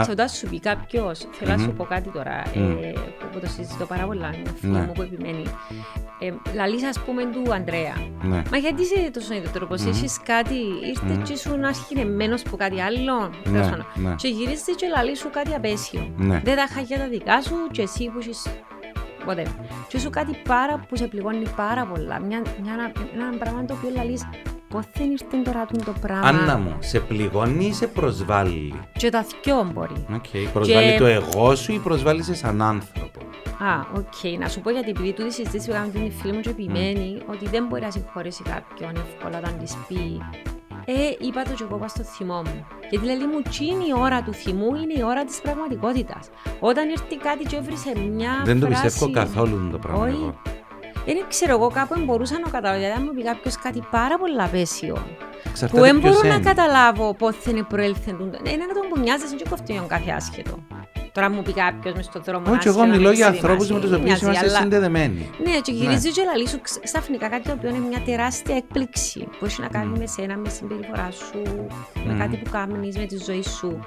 Όταν σου πει κάποιος, θέλω να σου πω κάτι τώρα, ε, που το συζητώ πάρα πολλά με φίλο Ναι. μου που επιμένει. Ε, λαλείς ας πούμε του Αντρέα. Ναι. Μα γιατί είσαι τόσο ιδιαίτερος, έχεις κάτι, ήρθες και ήσουν αρχινεμένος που κάτι άλλο. τέλος πάντων. ναι. Και γυρίζεις και λαλείς σου κάτι απέσιο. Ναι. Δεν τα χάγια τα δικά σου και εσύ που είσαι whatever. Και σου κάτι πάρα που σε πληγώνει πάρα πολλά. Μια, μια, ένα πράγμα το οποίο λαλείς πώς δεν ήρθε τώρα τούτο το πράγμα; Άννα μου, σε πληγώνει ή σε προσβάλλει; Και τα δυο μπορεί. Οκ. Προσβάλλει Και- το εγώ σου ή προσβάλλει σε σαν άνθρωπο; Α, οκ. Να σου πω γιατί επειδή τούτη συζήτηση που έκαμε την φίλη μου και επιμένει ότι δεν μπορεί να συγχωρέσει κάποιον εύκολα όταν της πει ε, είπα το και εγώ πάω στο θυμό μου. Γιατί λέει μου, τι είναι η ώρα του θυμού, είναι η ώρα της πραγματικότητας. Όταν ήρθε κάτι και έβρισε μια Δεν το φράση... πιστεύω καθόλου το πράγμα Όχι. Εγώ. Δεν ξέρω εγώ κάπου μπορούσα να καταλάβω, γιατί αν μου πει κάποιος κάτι πάρα πολλά απέσιο, που Εξαρτάται δεν ποιος μπορώ να είναι. καταλάβω πώς θα είναι προέλθεν. τούτο. Είναι ένα το που μοιάζεις και κοφτεί κάθε άσχετο. Τώρα μου πει κάποιος μες στον δρόμο. Όχι, εγώ μιλώ για ανθρώπους με τους οποίους είμαστε συνδεδεμένοι. Ναι, και γυρίζει και λαλείς σου ξ- ξαφνικά κάτι το οποίο είναι μια τεράστια έκπληξη που έχει να κάνει με σένα, μες τη συμπεριφορά σου, με Μμμ. κάτι που κάνεις, με τη ζωή σου.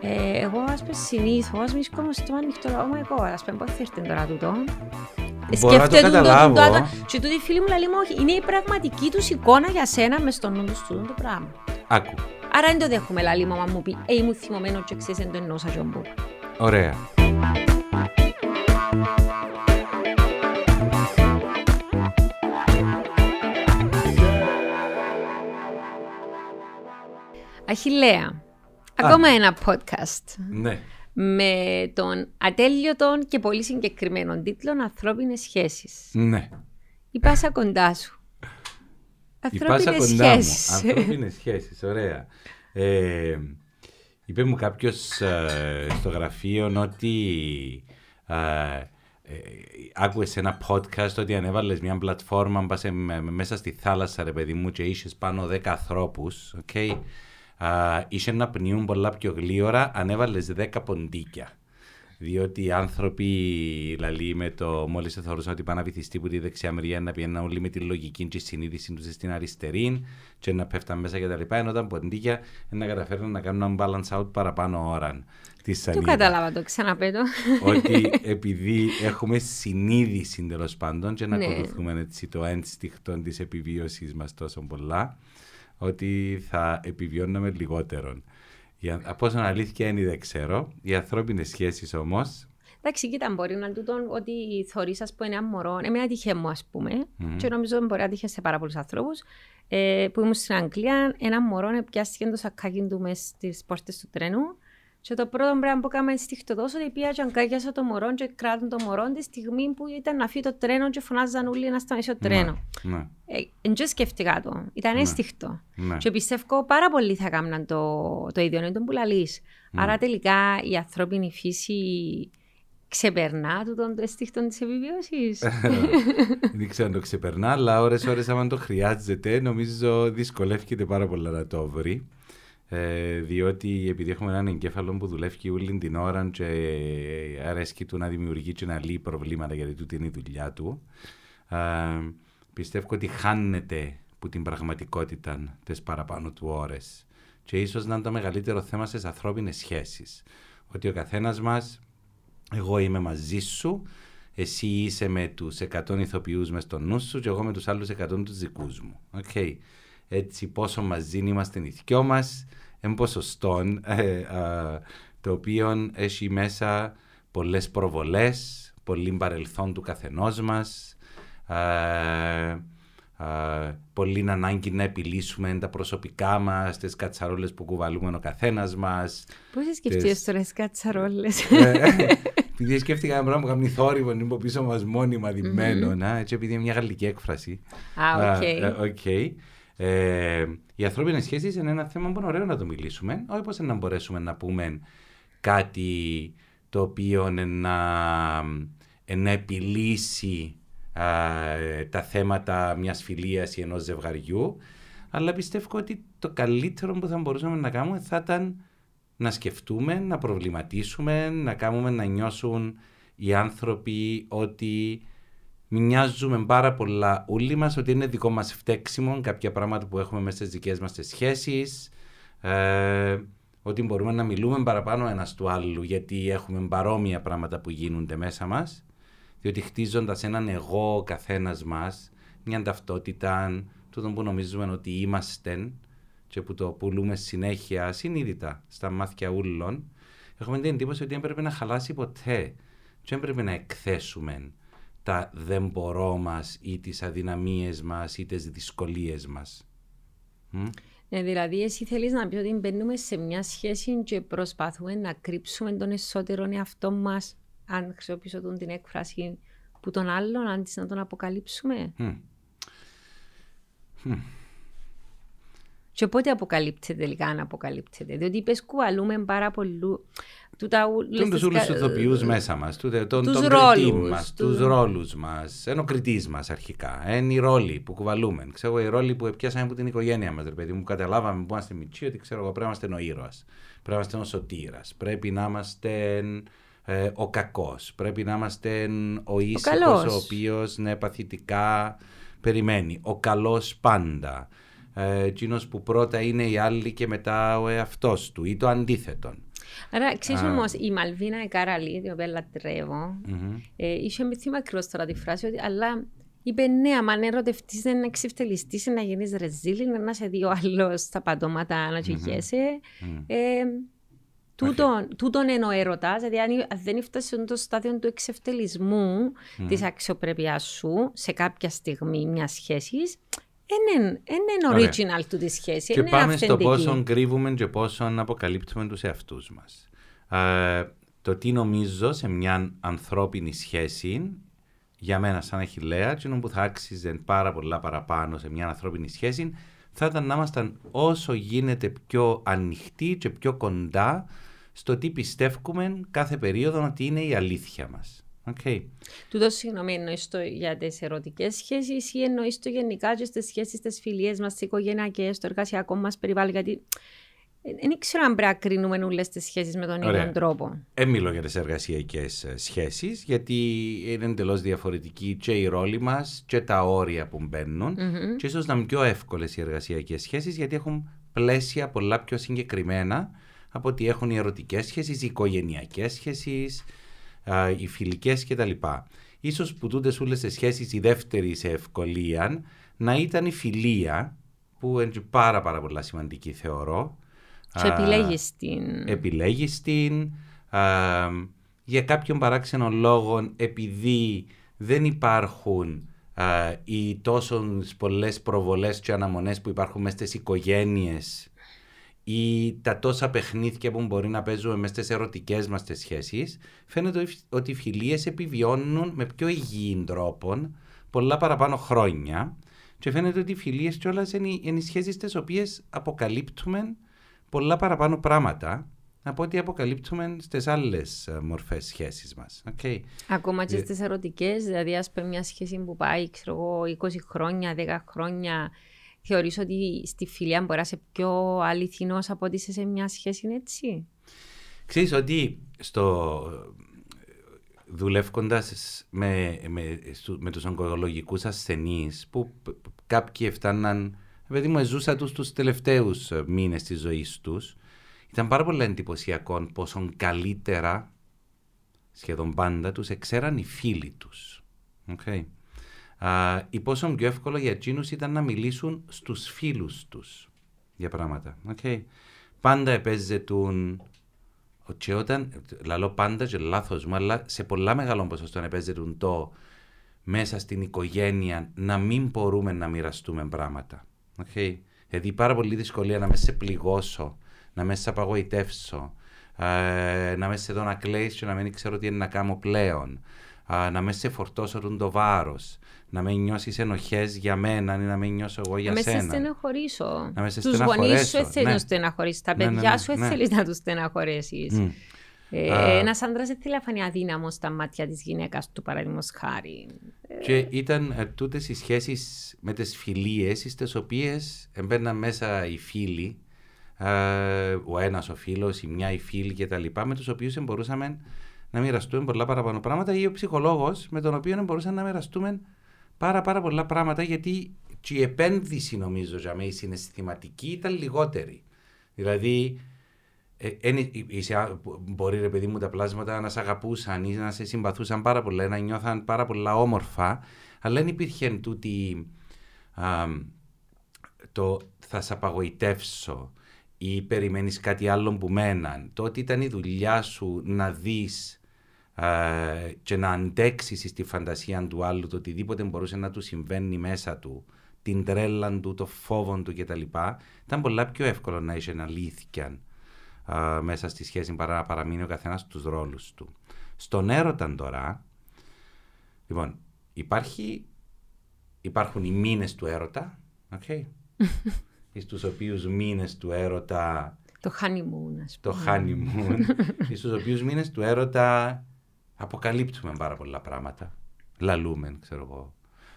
Ε, εγώ, ας πούμε, συνήθως βρίσκομαι στο ανοιχτό λόγο μου εγώ, ας πούμε, πώς θα έρθει τώρα τούτο; Μπορώ να το Σκέφτεται καταλάβω. τούτο, τούτο, Και τούτη η φίλη μου λέει μου, όχι, είναι η πραγματική τους εικόνα για σένα μες στον νου τους τούτο το πράγμα. Άκου. Άρα δεν το δέχομαι, λαλή μου, άμα μου πει, ε, ήμουν θυμωμένο και ξέρεις, δεν το εννοούσα και ομπού. Ωραία. Αχιλέα, ακόμα ένα podcast Ναι. Με τον ατέλειωτο και πολύ συγκεκριμένο τίτλο «Ανθρώπινες σχέσεις». Ναι. Η πάσα κοντά σου. Η πάσα Ανθρώπινες κοντά μου. σχέσεις. Ανθρώπινες σχέσεις, ωραία. Ε, είπε μου κάποιος στο γραφείο ότι ε, ε, άκουες ένα podcast ότι ανέβαλες μια πλατφόρμα πας, ε, με- μέσα στη θάλασσα ρε παιδί μου και είχες πάνω 10 ανθρώπους okay? Α, είχε να πνιούν πολλά πιο γλύωρα ανέβαλες 10 ποντίκια διότι οι άνθρωποι λαλεί με το μόλις σε θεωρούσαν ότι πάνε να βυθιστεί που τη δεξιά μεριά να πηγαίνουν όλοι με τη λογική και τη συνείδηση τους στην αριστερή και να πέφτουν μέσα και τα λοιπά ενώ τα ποντίκια να καταφέρουν να κάνουν ένα balance out παραπάνω ώρα της Το σανίδα κατάλαβα το, ξαναπέτω. ότι επειδή έχουμε συνείδηση τέλος πάντων και να Ναι. ακολουθούμε έτσι το ένστικτο της επιβίωση μας τόσο πολλά, ότι θα επιβιώνουμε λιγότερον. Για, από όσο αλήθεια είναι δεν ξέρω. Οι ανθρώπινες σχέσεις όμως. Εντάξει, κοίτα, μπορεί να είναι τούτον ότι θωρείς, ας πούμε, ένα μωρό, εμένα τύχε μου, ας πούμε, και νομίζω μπορεί να τύχε σε πάρα πολλούς ανθρώπους, ε, που ήμουν στην Αγγλία, ένα μωρό πιάστηκε το σακάκι του μες στις πόρτες του τρένου και το πρώτο πράγμα που έκαμε στιχτοδός ότι πήγα και αγκάγιασα το μωρό και κράτουν το μωρό τη στιγμή που ήταν να φύγει το τρένο και φωνάζαν όλοι να σταματήσει το τρένο. Ναι, Ε, Εν και σκέφτηκα το, ήταν αίσθηκτο. ναι. Και πιστεύω πάρα πολλοί θα κάνουν το, το ίδιο, είναι τον που λαλείς. Άρα τελικά η ανθρώπινη φύση ξεπερνά τούτον το αίσθηκτο της επιβίωσης. δεν ξέρω αν το ξεπερνά, αλλά ώρες-ώρες άμα το χρειάζεται, νομίζω δυσκολεύεται πάρα πολλά να το βρει. Ε, διότι επειδή έχουμε έναν εγκέφαλο που δουλεύει όλη την ώρα και αρέσκει του να δημιουργεί και να λύει προβλήματα γιατί τούτη είναι η δουλειά του, ε, πιστεύω ότι χάνεται που την πραγματικότητα τις παραπάνω του ώρες. Και ίσως να είναι το μεγαλύτερο θέμα στις ανθρώπινες σχέσεις. Ότι ο καθένας μας εγώ είμαι μαζί σου, εσύ είσαι με τους 100 ηθοποιούς μες στο νου σου και εγώ με τους άλλους 100 τους δικούς μου. Οκ. Έτσι πόσο μαζί είμαστε οι δυο μας, εν ποσοστόν, ε, α, το οποίο έχει μέσα πολλές προβολές, πολύ παρελθόν του καθενός μας, α, α, πολύ ανάγκη να επιλύσουμε τα προσωπικά μας, τις κατσαρόλες που κουβαλούμε ο καθένας μας, Πώς σκέφτηκες τώρα τις κατσαρόλες; ε, επειδή σκέφτηκα ένα πράγμα που κάνει θόρυβο, είναι από πίσω μας μόνιμα δειμένο, να, έτσι επειδή είναι μια γαλλική έκφραση. Α, οκ. Ε, οκ. Ε, οι ανθρώπινες σχέσεις είναι ένα θέμα που είναι ωραίο να το μιλήσουμε. Όχι πώ να μπορέσουμε να πούμε κάτι το οποίο είναι να, ε, να επιλύσει α, τα θέματα μιας φιλίας ή ενός ζευγαριού, αλλά πιστεύω ότι το καλύτερο που θα μπορούσαμε να κάνουμε θα ήταν να σκεφτούμε, να προβληματίσουμε, να κάνουμε να νιώσουν οι άνθρωποι ότι μοιάζουμε πάρα πολλά όλοι μας, ότι είναι δικό μας φταίξιμο κάποια πράγματα που έχουμε μέσα στις δικές μας τις σχέσεις, ε, ότι μπορούμε να μιλούμε παραπάνω ένας του άλλου γιατί έχουμε παρόμοια πράγματα που γίνονται μέσα μας, διότι χτίζοντας έναν εγώ ο καθένας μας, μια ταυτότητα, τούτο που νομίζουμε ότι είμαστε και που το πουλούμε συνέχεια συνείδητα στα μάτια ούλων, έχουμε την εντύπωση ότι δεν πρέπει να χαλάσει ποτέ. Και δεν πρέπει να εκθέσουμε τα δεν μπορώ μας ή τις αδυναμίες μας ή τις δυσκολίες μας. Ναι, δηλαδή εσύ θέλεις να πει ότι μπαίνουμε σε μια σχέση και προσπαθούμε να κρύψουμε τον εσωτερικό εαυτό μας αν χρησιμοποιήσω τον την έκφραση που τον άλλον αντί να τον αποκαλύψουμε; Mm. Και πότε αποκαλύπτεται τελικά αν αποκαλύπτεται; Διότι είπες κουβαλούμε πάρα πολύ Τούτα τους όλους τους ηθοποιούς μέσα μας, τον, τον κριτή μας, τους ρόλους μας, ενώ κριτής μας αρχικά, είναι οι ρόλοι που κουβαλούμε. Ξέρω οι ρόλοι που πιάσαμε από την οικογένεια μας, ρε παιδί μου, καταλάβαμε που είμαστε μητσί, ότι ξέρω εγώ πρέπει να είμαστε ο ήρωας, πρέπει να είμαστε ο σωτήρας, πρέπει να είμαστε ε, ο κακός, πρέπει να είμαστε ο ήσυχος, ο, ο οποίος ναι, παθητικά περιμένει, ο καλός πάντα. Ε, εκείνος που πρώτα είναι οι άλλοι και μετά ο εαυτός του ή το αντίθετο. Άρα, ξέρεις όμως, η Μαλβίνα η Καραλή, την οποία λατρεύω, ε, είχε θυμάμαι ακριβώ τώρα τη φράση ότι, αλλά είπε ναι, αν ερωτευτεί, δεν είναι εξευτελιστή, να γίνεις ρεζίλη, να σε δύο άλλος στα παντώματα να τσιγιέσαι. Ε, τούτον, είναι ο έρωτας, δηλαδή αν δεν φτάσει στο στάδιο του εξευτελισμού mm. της αξιοπρέπειάς σου σε κάποια στιγμή μιας σχέσης, είναι original του τη σχέση. Και πάμε στο πόσο κρύβουμε και πόσο αποκαλύπτουμε τους εαυτούς μας. το τι νομίζω σε μια ανθρώπινη σχέση, για μένα σαν αχηλέα, και που θα άξιζε πάρα πολλά παραπάνω σε μια ανθρώπινη σχέση, θα ήταν να ήμασταν όσο γίνεται πιο ανοιχτοί και πιο κοντά στο τι πιστεύουμε κάθε περίοδο ότι είναι η αλήθεια μας. Okay. Τούτο συγγνώμη εννοείς το για τις ερωτικές σχέσεις ή εννοείς το γενικά και στις σχέσεις, τις φιλίες μας, τις οικογενειακές, στο εργασιακό μας περιβάλλον. Γιατί δεν ξέρω αν πρέπει να κρίνουμε όλες τις σχέσεις με τον ίδιο τρόπο. Δεν μιλώ για τις εργασιακές ε, σχέσεις, γιατί είναι εντελώς διαφορετική και η ρόλη μας και τα όρια που μπαίνουν. Mm-hmm. Και ίσως να είναι πιο εύκολες οι εργασιακές σχέσεις, γιατί έχουν πλαίσια πολλά πιο συγκεκριμένα από ότι έχουν οι ερωτικές σχέσεις, οι οικογενειακές σχέσεις, οι φιλικές κτλ. Ίσως που τούτε όλες τις σχέσεις η δεύτερη σε ευκολία να ήταν η φιλία, που είναι πάρα πάρα πολλά σημαντική θεωρώ. Και επιλέγεις την. Επιλέγεις την. για κάποιον παράξενο λόγο, επειδή δεν υπάρχουν οι τόσο πολλές προβολές και αναμονές που υπάρχουν μέσα στις οικογένειες ή τα τόσα παιχνίδια που μπορεί να παίζουμε μέσα στις ερωτικές μας σχέσεις, φαίνεται ότι οι φιλίες επιβιώνουν με πιο υγιή τρόπο πολλά παραπάνω χρόνια. Και φαίνεται ότι οι φιλίες κιόλας είναι, είναι οι σχέσεις τις οποίες αποκαλύπτουμε πολλά παραπάνω πράγματα από ό,τι αποκαλύπτουμε στις άλλες μορφές σχέσεις μας. Okay. Ακόμα και στις ερωτικές, δηλαδή, ας πούμε, μια σχέση που πάει, ξέρω εγώ, 20 χρόνια, 10 χρόνια Θεωρείς ότι στη φιλία μπορεί να είσαι πιο αληθινός από ότι είσαι σε μια σχέση έτσι; Ξέρεις ότι στο δουλεύοντας με, με, με τους ογκολογικούς ασθενείς που κάποιοι φτάναν, επειδή μου ζούσα τους τους τελευταίους μήνες της ζωής τους, ήταν πάρα πολύ εντυπωσιακό πόσο καλύτερα σχεδόν πάντα τους εξέραν οι φίλοι τους. Okay ή πόσο πιο εύκολο για εκείνους ήταν να μιλήσουν στους φίλους τους για πράγματα. Okay. Πάντα επέζετουν και όταν, λαλώ πάντα και λάθος μου, αλλά σε πολλά μεγάλο ποσοστό επέζετουν το μέσα στην οικογένεια να μην μπορούμε να μοιραστούμε πράγματα. Okay. Δηλαδή πάρα πολύ δυσκολία να μες σε πληγώσω, να μες σε απαγοητεύσω, ε, να μες σε δω να κλαίσει και να μην ξέρω τι είναι να κάνω πλέον, να μες σε φορτώσω το βάρος, να με νιώσεις ενοχές για μένα ή να με νιώσω εγώ για να σένα. Να μες σε στεναχωρήσω. Να μες σε Τους γονείς σου έτσι ναι. να στεναχωρήσεις. Τα ναι, ναι παιδιά ναι, σου έτσι ναι. θέλει να τους στεναχωρήσει. Mm. Ε, Ένας άντρας δεν θέλει να φανεί αδύναμο στα μάτια της γυναίκας του, παραδείγματος χάρη. Και ήταν ε, τούτες οι σχέσεις με τις φιλίες, στι οποίες έμπαιναν μέσα οι φίλοι, ε, ο ένας ο φίλος, η μια η φίλη κτλ., με τους οποίους μπορούσαμε να μοιραστούμε πολλά παραπάνω πράγματα, ή ο ψυχολόγος με τον οποίο μπορούσαμε να μοιραστούμε πάρα πάρα πολλά πράγματα γιατί και η επένδυση νομίζω για μένα η συναισθηματική ήταν λιγότερη. Δηλαδή ε, μπορεί ρε παιδί μου τα πλάσματα να σε αγαπούσαν ή να σε συμπαθούσαν πάρα πολλά, να νιώθαν πάρα πολλά όμορφα, αλλά δεν υπήρχε τούτη το θα σε απαγοητεύσω ή περιμένεις κάτι άλλο που μέναν. Το ότι ήταν η δουλειά σου να δεις και να αντέξεις στη φαντασία του άλλου το οτιδήποτε μπορούσε να του συμβαίνει μέσα του, την τρέλα του, το φόβο του κτλ. Ήταν πολλά πιο εύκολο να είσαι αλήθεια μέσα στη σχέση παρά να παραμείνει ο καθένας στους ρόλους του. Στον έρωτα τώρα, λοιπόν, υπάρχει, υπάρχουν οι μήνες του έρωτα, okay, στους οποίους μήνες του έρωτα... Το honeymoon, ας πούμε. Το honeymoon, στους οποίους μήνες του έρωτα αποκαλύπτουμε πάρα πολλά πράγματα. Λαλούμε, ξέρω εγώ,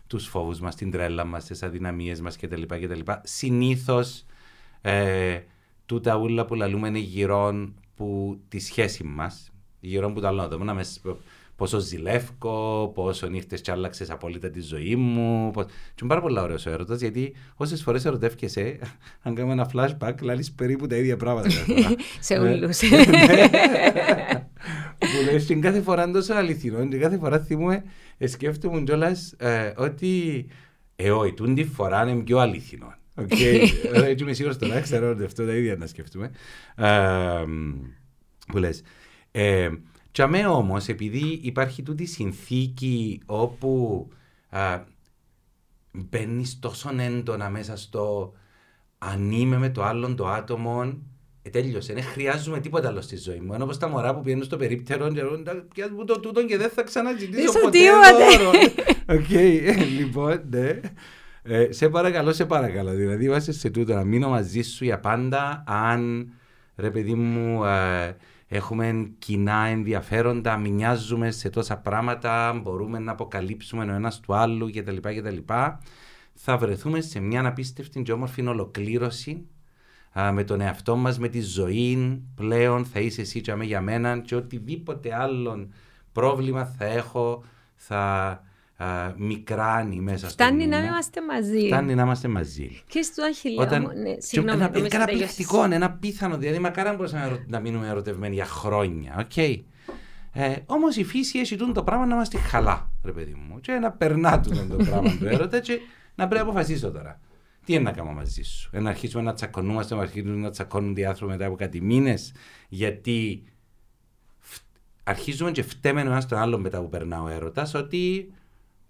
τους φόβους μας, την τρέλα μας, τις αδυναμίες μας κτλ. κτλ. Συνήθως ε, τούτα ούλα που λαλούμε είναι γύρω που τη σχέση μας, γύρω που τα λέω, να πόσο ζηλεύω, πόσο νύχτες κι άλλαξε απόλυτα τη ζωή μου. Πώς... Και είναι πάρα πολύ ωραίος ο έρωτας, γιατί όσες φορές ερωτεύκεσαι, αν κάνουμε ένα flashback, λάλει περίπου τα ίδια πράγματα. Σε όλους. Που λες, και κάθε φορά είναι τόσο αληθινό, και κάθε φορά θυμούμε, σκέφτομαι κιόλας ε, ότι ε, όχι, τούν φορά είναι πιο αληθινό. Οκ, έτσι είμαι σίγουρος τώρα, ξέρω ότι αυτό τα ίδια να σκεφτούμε. Ε, που λες. Ε, και αμέ όμως, επειδή υπάρχει τούτη συνθήκη όπου μπαίνεις τόσο έντονα μέσα στο αν είμαι με το άλλον το άτομο, ε, τέλειωσε. Δεν χρειάζομαι τίποτα άλλο στη ζωή μου. Ενώ όπως τα μωρά που πηγαίνουν στο περίπτερο και πιάσουν μου το τούτο και δεν θα ξαναζητήσω ποτέ δώρο. Οκ, λοιπόν, ναι. Ε, σε παρακαλώ, σε παρακαλώ. Δηλαδή, είμαστε σε τούτο να μείνω μαζί σου για πάντα αν, ρε παιδί μου, ε, έχουμε κοινά ενδιαφέροντα, μοιάζουμε σε τόσα πράγματα, μπορούμε να αποκαλύψουμε ο ένας του άλλου κτλ. κτλ. Θα βρεθούμε σε μια απίστευτη και όμορφη ολοκλήρωση α, με τον εαυτό μας, με τη ζωή πλέον θα είσαι εσύ και για μένα και οτιδήποτε άλλο πρόβλημα θα έχω θα μικράνει μέσα στο Φτάνει να είμαστε μαζί. Φτάνει να είμαστε μαζί. Και στο Αχιλιά Όταν... μου, ναι, συγγνώμη. Ένα, ένα πληκτικό, ένα πίθανο, δηλαδή μακάρι μπορούσαμε να μείνουμε ερωτευμένοι για χρόνια. Okay. Ε, Όμως η φύση έχει το πράγμα να είμαστε χαλά, ρε παιδί μου. Και να περνά το πράγμα του έρωτα και να πρέπει να αποφασίσω τώρα. Τι είναι να κάνω μαζί σου; Ε, να αρχίσουμε να τσακωνούμαστε, να αρχίσουμε να τσακώνουν οι άνθρωποι μετά από κάτι μήνες, γιατί αρχίζουμε και φταίμε ένας τον άλλον μετά που περνά ο έρωτας, ότι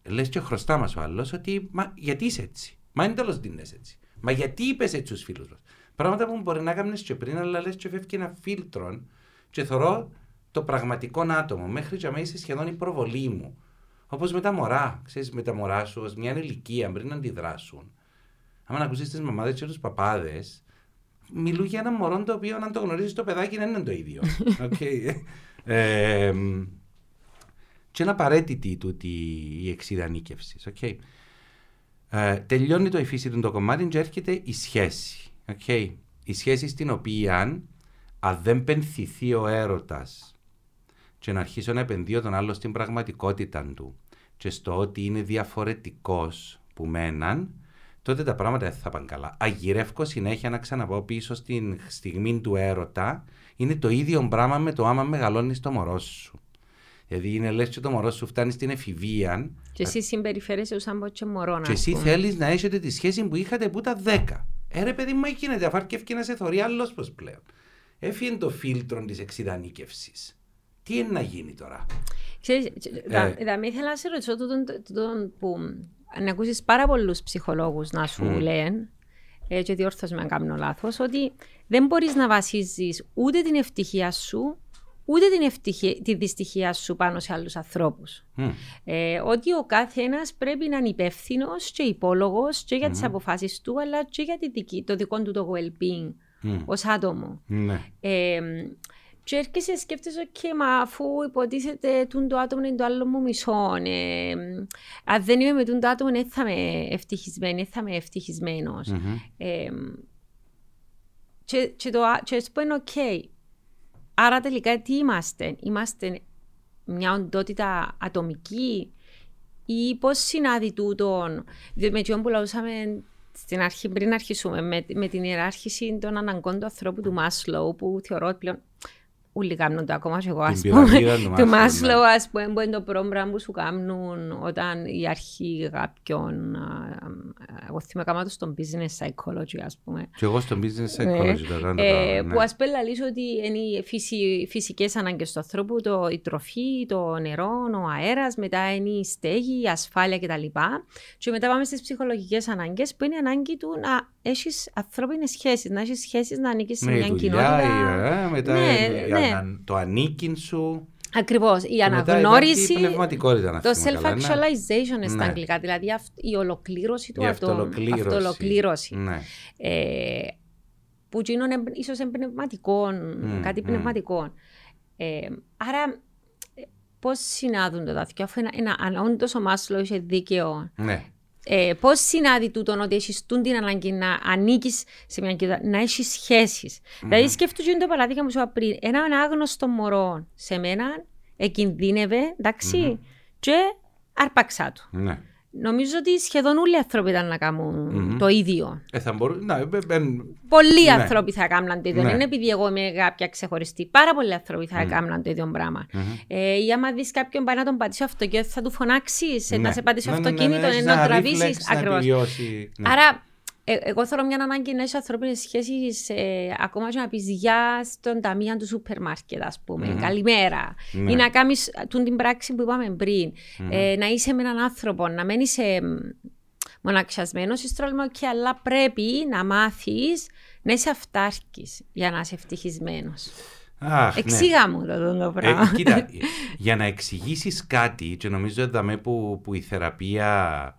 λες και χρωστά μας ο άλλος ότι μα γιατί είσαι έτσι; Μα είναι τέλος την έτσι. Μα γιατί είπες έτσι στους φίλους μας; Πράγματα που μπορεί να κάνει και πριν, αλλά λες και φεύγει ένα φίλτρο και θεωρώ το πραγματικό άτομο. Μέχρι και αμέσω είσαι σχεδόν η προβολή μου. Όπως με τα μωρά. Ξέρεις, με τα μωρά σου, ως μια ηλικία πριν να αντιδράσουν. Αν ακούσεις τις μαμάδες και τους παπάδες, μιλούν για ένα μωρό το οποίο, αν το γνωρίζεις το παιδάκι, δεν είναι το ίδιο. okay. ε, και είναι απαραίτητη τούτη η εξειδανίκευση. Okay. Ε, τελειώνει το εφήσιτο το κομμάτι και έρχεται η σχέση. Okay. Η σχέση στην οποία αν δεν πενθυθεί ο έρωτας και να αρχίσω να επενδύω τον άλλο στην πραγματικότητα του και στο ότι είναι διαφορετικός που μέναν, τότε τα πράγματα δεν θα πάνε καλά. Αγυρεύω συνέχεια να ξαναπώ πίσω στην στιγμή του έρωτα, είναι το ίδιο πράγμα με το άμα μεγαλώνει το μωρό σου. Δηλαδή είναι λες και το μωρό σου φτάνει στην εφηβεία. Και εσύ συμπεριφέρεσαι σαν πω και μωρό Και εσύ θέλει να έχετε τη σχέση που είχατε που τα 10. Ε, παιδί μου, γίνεται. Αφού και να σε θωρεί άλλο πώ πλέον. Έφυγε το φίλτρο τη εξειδανίκευση. Τι είναι να γίνει τώρα. Ξέρεις, ε, δηλαδή ήθελα να σε ρωτήσω τον, τον που να ακούσεις πάρα πολλούς ψυχολόγους να σου mm. λένε ε, και διόρθω με αν κάνω λάθος, ότι δεν μπορείς να βασίζεις ούτε την ευτυχία σου ούτε την ευτυχία, τη δυστυχία σου πάνω σε άλλους ανθρώπους. Ε, ότι ο κάθε ένα πρέπει να είναι υπεύθυνος και υπόλογος και για mm. τι αποφάσεις του, αλλά και για τη δική, το δικό του το well-being mm. ως άτομο. Ναι. Ε, και έρχεσαι σκέφτεσαι, ok, μα αφού υποτίθεται το άτομο είναι το άλλο μου μισό. Ε, αν δεν είμαι με το άτομο, δεν θα είμαι ευτυχισμένη, δεν θα είμαι ευτυχισμένος. Mm-hmm. Ε, και, και, το, και πω είναι ok. Άρα τελικά τι είμαστε, είμαστε μια οντότητα ατομική ή πώς συνάδει τούτον, διότι με που λαούσαμε στην αρχή, πριν αρχίσουμε, με, με την ιεράρχηση των αναγκών του ανθρώπου του Μάσλοου, που θεωρώ ότι πλέον Ούλοι κάνουν το ακόμα και εγώ, ας πούμε. Του Μάσλο, ας πούμε, που είναι το πρόγραμμα που σου κάνουν όταν η αρχή κάποιον... Εγώ θυμάμαι κάμα το στον business psychology, ας πούμε. Και εγώ στον business ναι. psychology το κάνω. Ε, που ας πούμε λαλείς ότι είναι οι φυσικές ανάγκες του ανθρώπου, το, η τροφή, το νερό, ο αέρας, μετά είναι η στέγη, η ασφάλεια κτλ. Και μετά πάμε στις ψυχολογικές ανάγκες, που είναι η ανάγκη του να έχεις ανθρώπινες σχέσεις, να έχεις σχέσεις να ανήκεις σε μια κοινότητα. Ε, μετά ναι, ναι. Το ανήκειν σου. Ακριβώς. Η αναγνώριση. Η πνευματικότητα Το self-actualization ναι. στα αγγλικά. Δηλαδή η ολοκλήρωση του ατόμου. Αυτολοκλήρωση. Ναι. Ε, που είναι ίσως πνευματικό, mm, κάτι mm. πνευματικό. Ε, άρα, πώς συνάδουν τα δάθηκια, αφού αν όντως ο Μάσλο είχε δίκαιο. Ναι. Ε, Πώς συνάδει τούτο ότι έχεις την ανάγκη να ανήκεις σε μια κοινότητα, να έχεις σχέσεις. Mm-hmm. Δηλαδή, σκέφτομαι το παράδειγμα που σου είπα πριν. Ένα άγνωστο μωρό σε μένα εκινδύνευε, εντάξει, mm-hmm. και άρπαξά του. Mm-hmm. Νομίζω ότι σχεδόν όλοι οι άνθρωποι ήταν να κάνουν mm-hmm. το ίδιο. Ε, θα μπορούν, να, ε, ε, ε, πολλοί ναι. άνθρωποι θα κάνουν το ίδιο. Ναι. Είναι επειδή εγώ είμαι κάποια ξεχωριστή. Πάρα πολλοί άνθρωποι θα mm. κάνουν το ίδιο πράγμα. Mm-hmm. Ε, ή άμα δεις κάποιον πάει να τον πατήσει αυτοκίνητο, θα του φωνάξεις, ναι. να σε πατήσει ναι, ναι, ναι αυτοκίνητο, ναι, να τραβήσεις. Ακριβώς. Άρα ε, εγώ θέλω μια ανάγκη να έχει ανθρώπινε σχέσει, ε, ακόμα και να πεις γεια στον ταμείο του σούπερ μάρκετ, ας πούμε. Mm-hmm. Καλημέρα. Ναι. Ή να κάνεις την πράξη που είπαμε πριν. Mm-hmm. Ε, να είσαι με έναν άνθρωπο, να μένει σε μοναξιασμένος ή και αλλά πρέπει να μάθεις να είσαι αυτάρκης για να είσαι ευτυχισμένος. Εξήγα ναι. μου το, το πράγμα. Ε, κοίτα, για να εξηγήσεις κάτι, και νομίζω ότι που, που η θεραπεία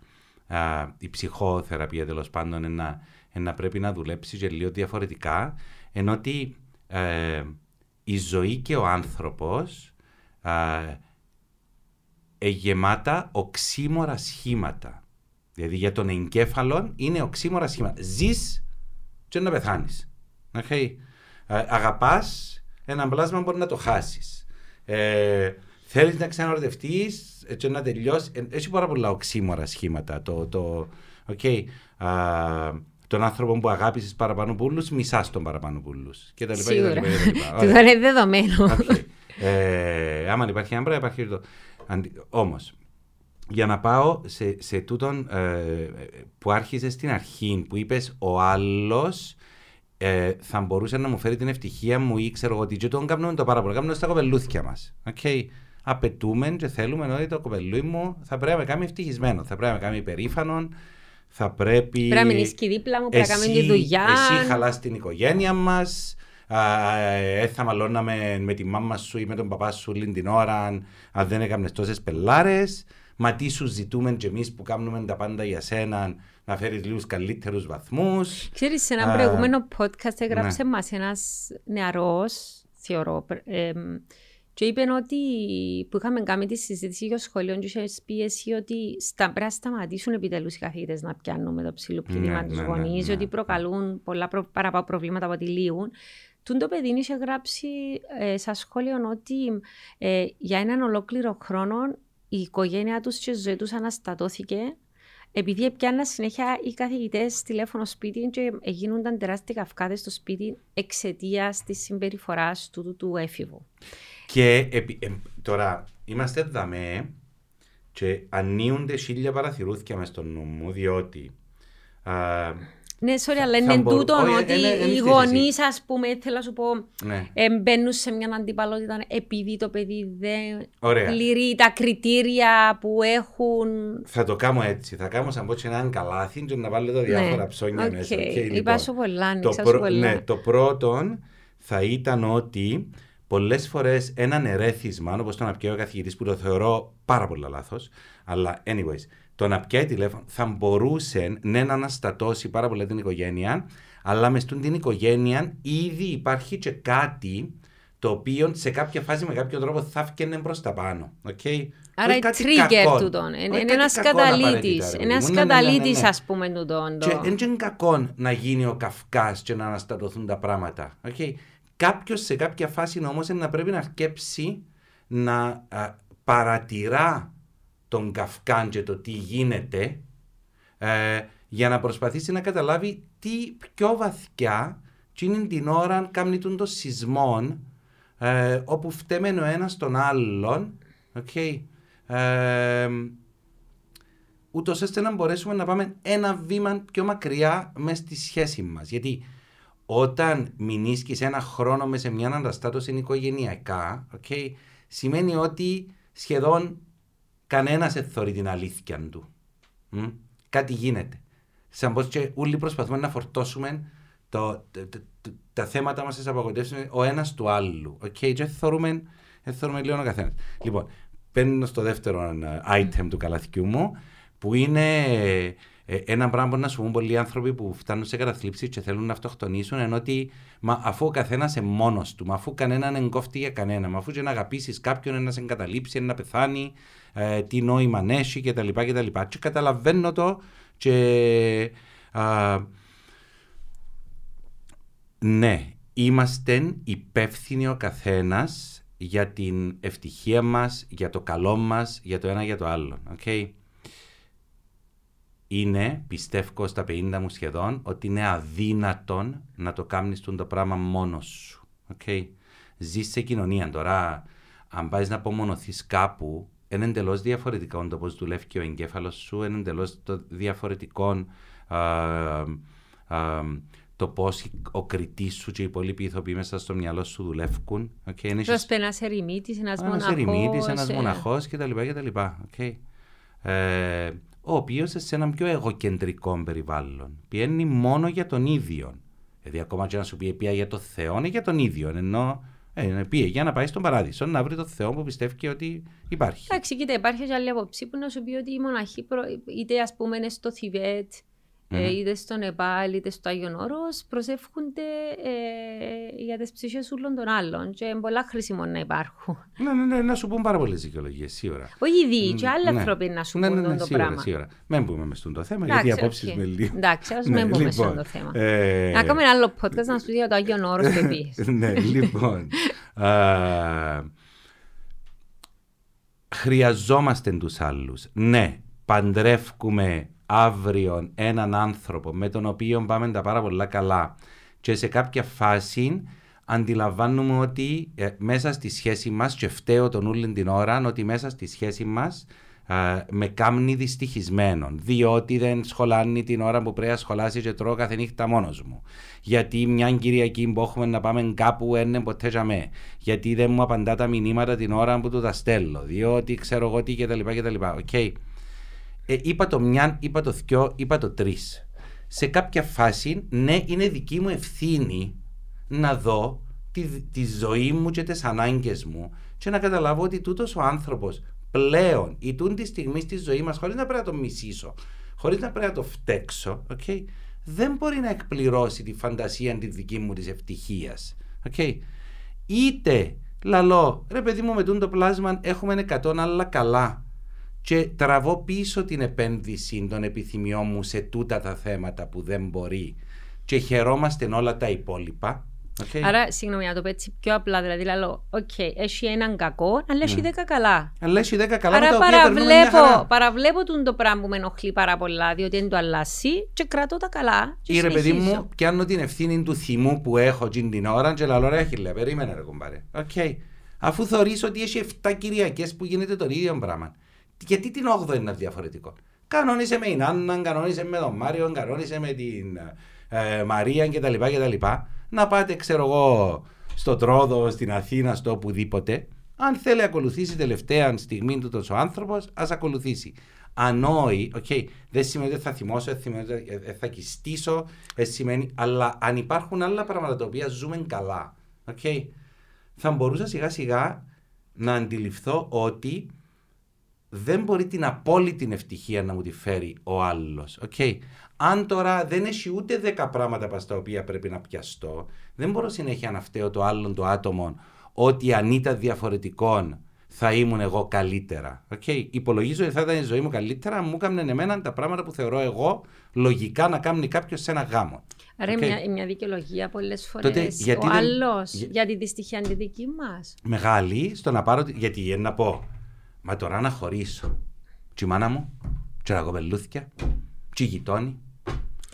η ψυχοθεραπεία τέλος πάντων να, να πρέπει να δουλέψεις και λίγο διαφορετικά, ενώ ότι ε, η ζωή και ο άνθρωπος ε, γεμάτα οξύμορα σχήματα. Δηλαδή για τον εγκέφαλο είναι οξύμορα σχήματα. Ζεις και να πεθάνεις. Okay. Ε, αγαπάς ένα πλάσμα μπορεί να το χάσεις. Ε, θέλεις να ξαναρωτευτείς έτσι να τελειώσει. Ε, έχει πάρα πολλά οξύμορα σχήματα. Το, το, okay, α, τον άνθρωπο που αγάπησες παραπάνω πουλού, μισάς τον παραπάνω πουλού. Και τα λοιπά. Σίγουρα. Του είναι δεδομένο. Okay. Ε, άμα υπάρχει ένα πράγμα, υπάρχει το. Όμως, για να πάω σε, σε τούτον ε, που άρχισες στην αρχή, που είπες ο άλλος ε, θα μπορούσε να μου φέρει την ευτυχία μου ή ξέρω εγώ τι. Και τον κάνουμε το πάρα πολύ. Κάνουμε στα κοπελούθια μας. Okay απαιτούμε και θέλουμε ότι το κοπελούι μου θα πρέπει να με κάνει ευτυχισμένο, θα πρέπει να με κάνει υπερήφανο, θα πρέπει. Πρέπει να μείνεις και δίπλα μου, πρέπει να κάνει τη δουλειά. Εσύ χαλάς την οικογένεια μας. Ε, θα μαλώναμε με τη μάμα σου ή με τον παπά σου όλη την ώρα αν δεν έκαμε τόσες πελάρες. Μα τι σου ζητούμε και εμείς που κάνουμε τα πάντα για σένα να φέρεις λίγους καλύτερους βαθμούς. Ξέρεις, σε ένα προηγούμενο podcast έγραψε ναι. μας ένας νεαρός, θεωρώ, ε, και είπε ότι που είχαμε κάνει τη συζήτηση για το σχολείο και είχες πίεση ότι στα, πρέπει να σταματήσουν επιτέλους οι καθηγητές να πιάνουν με το ψηλό πτήμα ναι, τους ναι, γονείς, ναι, ναι, ότι προκαλούν πολλά προ, παραπάνω προβλήματα από τη λύγουν. Τούν το παιδί είχε γράψει ε, στα σχόλιο ότι ε, για έναν ολόκληρο χρόνο η οικογένειά τους και η ζωή τους αναστατώθηκε επειδή πιάννα συνέχεια οι καθηγητές τηλέφωνο σπίτι και γίνονταν τεράστια καυκάδες στο σπίτι εξαιτίας της συμπεριφοράς του, του έφηβου. Και ε, τώρα είμαστε δαμέ και ανοίγονται χίλια παραθυρούθια μες στο νου μου, διότι... Α, ναι, sorry, αλλά είναι τούτο ότι οι γονείς, ας πούμε, θέλω να σου πω, ναι. μπαίνουν σε μια αντιπαλότητα επειδή το παιδί δεν πληρεί τα κριτήρια που έχουν. Θα το κάνω έτσι. Θα κάνω σαν πω έναν καλάθι και να βάλω τα διάφορα ναι. ψώνια okay. μέσα. Okay, λοιπόν, σου πολλά, το, προ... ναι, το πρώτο θα ήταν ότι πολλές φορές έναν ερέθισμα, όπως το να πιέει ο καθηγητής, που το θεωρώ πάρα πολύ λάθος, αλλά anyways, το να πιάει τηλέφωνο θα μπορούσε ναι, να αναστατώσει πάρα πολύ την οικογένεια, αλλά μες στην την οικογένεια ήδη υπάρχει και κάτι το οποίο σε κάποια φάση με κάποιο τρόπο θα έφτιανε προ τα πάνω. Okay? Άρα είναι trigger του τον. Είναι ένας καταλήτης. Ένας καταλήτης, ας πούμε, του τον. Και δεν είναι κακό να γίνει ο καυκάς και να αναστατωθούν τα πράγματα. Okay? Κάποιος σε κάποια φάση όμως να πρέπει να αρκέψει να α, παρατηρά τον Καυκάν και το τι γίνεται ε, για να προσπαθήσει να καταλάβει τι πιο βαθιά και είναι την ώρα κάνει των σεισμών ε, όπου φταίμε ο ένας τον άλλον okay, ε, ούτως ώστε να μπορέσουμε να πάμε ένα βήμα πιο μακριά μέσα στη σχέση μας. Γιατί όταν μηνίσκεις ένα χρόνο μέσα σε μια αναστάτωση οικογενειακά, okay, σημαίνει ότι σχεδόν κανένας δεν θεωρεί την αλήθεια του. Κάτι γίνεται. Σαν πως και όλοι προσπαθούμε να φορτώσουμε το, το, το, τα θέματα μας απογοητεύσουμε ο ένας του άλλου. Okay, και θεωρούμε, θεωρούμε λίγο ο καθένας. Λοιπόν, παίρνω στο δεύτερο ε, item του καλαθιού μου, που είναι ε, ένα πράγμα που να σου πούν πολλοί άνθρωποι που φτάνουν σε καταθλίψη και θέλουν να αυτοκτονήσουν, ενώ ότι μα, αφού ο καθένας είναι μόνος του, μα αφού κανέναν εγκόφτει για κανένα, μα αφού και να αγαπήσεις κάποιον, να σε εγκαταλείψει, να πεθάνει, ε, τι νόημα έχει κτλ. Και, και καταλαβαίνω το και. Α, ναι, είμαστε υπεύθυνοι ο καθένας για την ευτυχία μας, για το καλό μας, για το ένα για το άλλο. Okay? Είναι, πιστεύω στα 50 μου σχεδόν, ότι είναι αδύνατον να το κάνεις το πράγμα μόνος σου. Okay? Ζεις σε κοινωνία τώρα, αν πάεις να απομονωθείς κάπου, είναι εντελώς διαφορετικό το πώς δουλεύει και ο εγκέφαλος σου, είναι εντελώς διαφορετικό το πώς ο κριτής σου και οι υπόλοιποι ηθοποιοί μέσα στο μυαλό σου δουλεύουν. Okay, Πώς ένας ερημίτης, ένας μοναχός. Ένα ερημίτης, ένας ε... μοναχός κτλ. κτλ. Okay. Ε, ο οποίος σε ένα πιο εγωκεντρικό περιβάλλον πηγαίνει μόνο για τον ίδιο. Δηλαδή, ακόμα και να σου πει πια για το Θεό, είναι για τον ίδιο. Ενώ ε, πήγε για να πάει στον παράδεισο, να βρει το Θεό που πιστεύει και ότι υπάρχει. Εντάξει, κοίτα, υπάρχει και άλλη άποψη που να σου πει ότι οι μοναχοί, είτε ας πούμε είναι στο Θιβέτ, mm. είτε στο Νεπάλ είτε στο Άγιον Όρος προσεύχονται ε, για τις ψυχές όλων των άλλων και είναι πολλά χρήσιμο να υπάρχουν. Ναι, ναι, ναι, να σου πούν πάρα πολλές δικαιολογίες, σίγουρα. Όχι ήδη, και άλλοι ναι. άνθρωποι να σου ναι, πούν ναι, ναι, το σίγουρα, πράγμα. Σίγουρα. Μην μπούμε μες στο θέμα, γιατί οι απόψεις με λίγο. Εντάξει, ας μην μπούμε στο λοιπόν, θέμα. Ε, να κάνουμε ένα άλλο podcast να σου πει για το Άγιον Όρος και επίσης. Ναι, λοιπόν. Χρειαζόμαστε τους άλλους. Ναι, παντρεύκουμε αύριο έναν άνθρωπο με τον οποίο πάμε τα πάρα πολλά καλά και σε κάποια φάση αντιλαμβάνουμε ότι ε, μέσα στη σχέση μας και φταίω τον ούλην την ώρα ότι μέσα στη σχέση μας με κάμνει δυστυχισμένο. Διότι δεν σχολάνει την ώρα που πρέπει να σχολάσει και τρώω κάθε νύχτα μόνος μου. Γιατί μια Κυριακή που έχουμε να πάμε κάπου είναι ποτέ για με. Γιατί δεν μου απαντά τα μηνύματα την ώρα που του τα στέλνω. Διότι ξέρω εγώ τι κτλ. κτλ. Okay. Ε, είπα το μια, είπα το δυο, είπα το τρεις. Σε κάποια φάση, ναι, είναι δική μου ευθύνη να δω τη, τη ζωή μου και τις ανάγκες μου και να καταλάβω ότι τούτος ο άνθρωπος πλέον ή τούν τη στιγμής στη ζωής μας, χωρίς να πρέπει να το μισήσω, χωρίς να πρέπει να το φταίξω, okay, δεν μπορεί να εκπληρώσει τη φαντασία της δική μου της ευτυχίας. Okay. Είτε λαλώ, ρε παιδί μου, με το πλάσμα έχουμε 100 άλλα καλά και τραβώ πίσω την επένδυση των επιθυμιών μου σε τούτα τα θέματα που δεν μπορεί και χαιρόμαστε όλα τα υπόλοιπα. Okay. Άρα, συγγνώμη, να το πω έτσι πιο απλά. Δηλαδή, λέω, okay, okay, έχει έναν κακό, αλλά έχει mm. δέκα καλά. Αλλά έχει δέκα καλά. Άρα, παραβλέπω, παραβλέπω τον το πράγμα που με ενοχλεί πάρα πολλά, διότι δεν το αλλάσει και κρατώ τα καλά. Ή ρε παιδί μου, πιάνω την ευθύνη του θυμού που έχω την ώρα και λέω, έχει λέει, περίμενε ρε κουμπάρε. Okay. Αφού θεωρείς ότι έχει 7 Κυριακές που γίνεται το ίδιο πράγμα γιατί την 8 είναι διαφορετικό. Κανόνισε με την Άννα, κανόνισε με τον Μάριο, κανόνισε με την ε, Μαρία κτλ, κτλ. Να πάτε, ξέρω εγώ, στο Τρόδο, στην Αθήνα, στο οπουδήποτε. Αν θέλει να ακολουθήσει τελευταία στιγμή του ο άνθρωπος, ας ακολουθήσει. Αν όχι, okay, δεν σημαίνει ότι θα θυμώσω, δεν σημαίνει ότι θα κιστήσω, σημαίνει, αλλά αν υπάρχουν άλλα πράγματα τα οποία ζούμε καλά, okay, θα μπορούσα σιγά σιγά να αντιληφθώ ότι δεν μπορεί την απόλυτη ευτυχία να μου τη φέρει ο άλλος. Okay. Αν τώρα δεν έχει ούτε δέκα πράγματα πας τα οποία πρέπει να πιαστώ, δεν μπορώ συνέχεια να φταίω το άλλον το άτομο ότι αν ήταν διαφορετικό θα ήμουν εγώ καλύτερα. Okay. Υπολογίζω ότι θα ήταν η ζωή μου καλύτερα αν μου έκαναν εμένα τα πράγματα που θεωρώ εγώ λογικά να κάνει κάποιος σε ένα γάμο. Άρα okay. μια, μια δικαιολογία πολλές φορές. Ο άλλος για... για τη δυστυχία τη δική μας. Μεγάλη στο να πάρω. Γιατί να πω, Μα τώρα να χωρίσω. Τι η μάνα μου, τι τα κοπελούθια, τι η γειτόνι,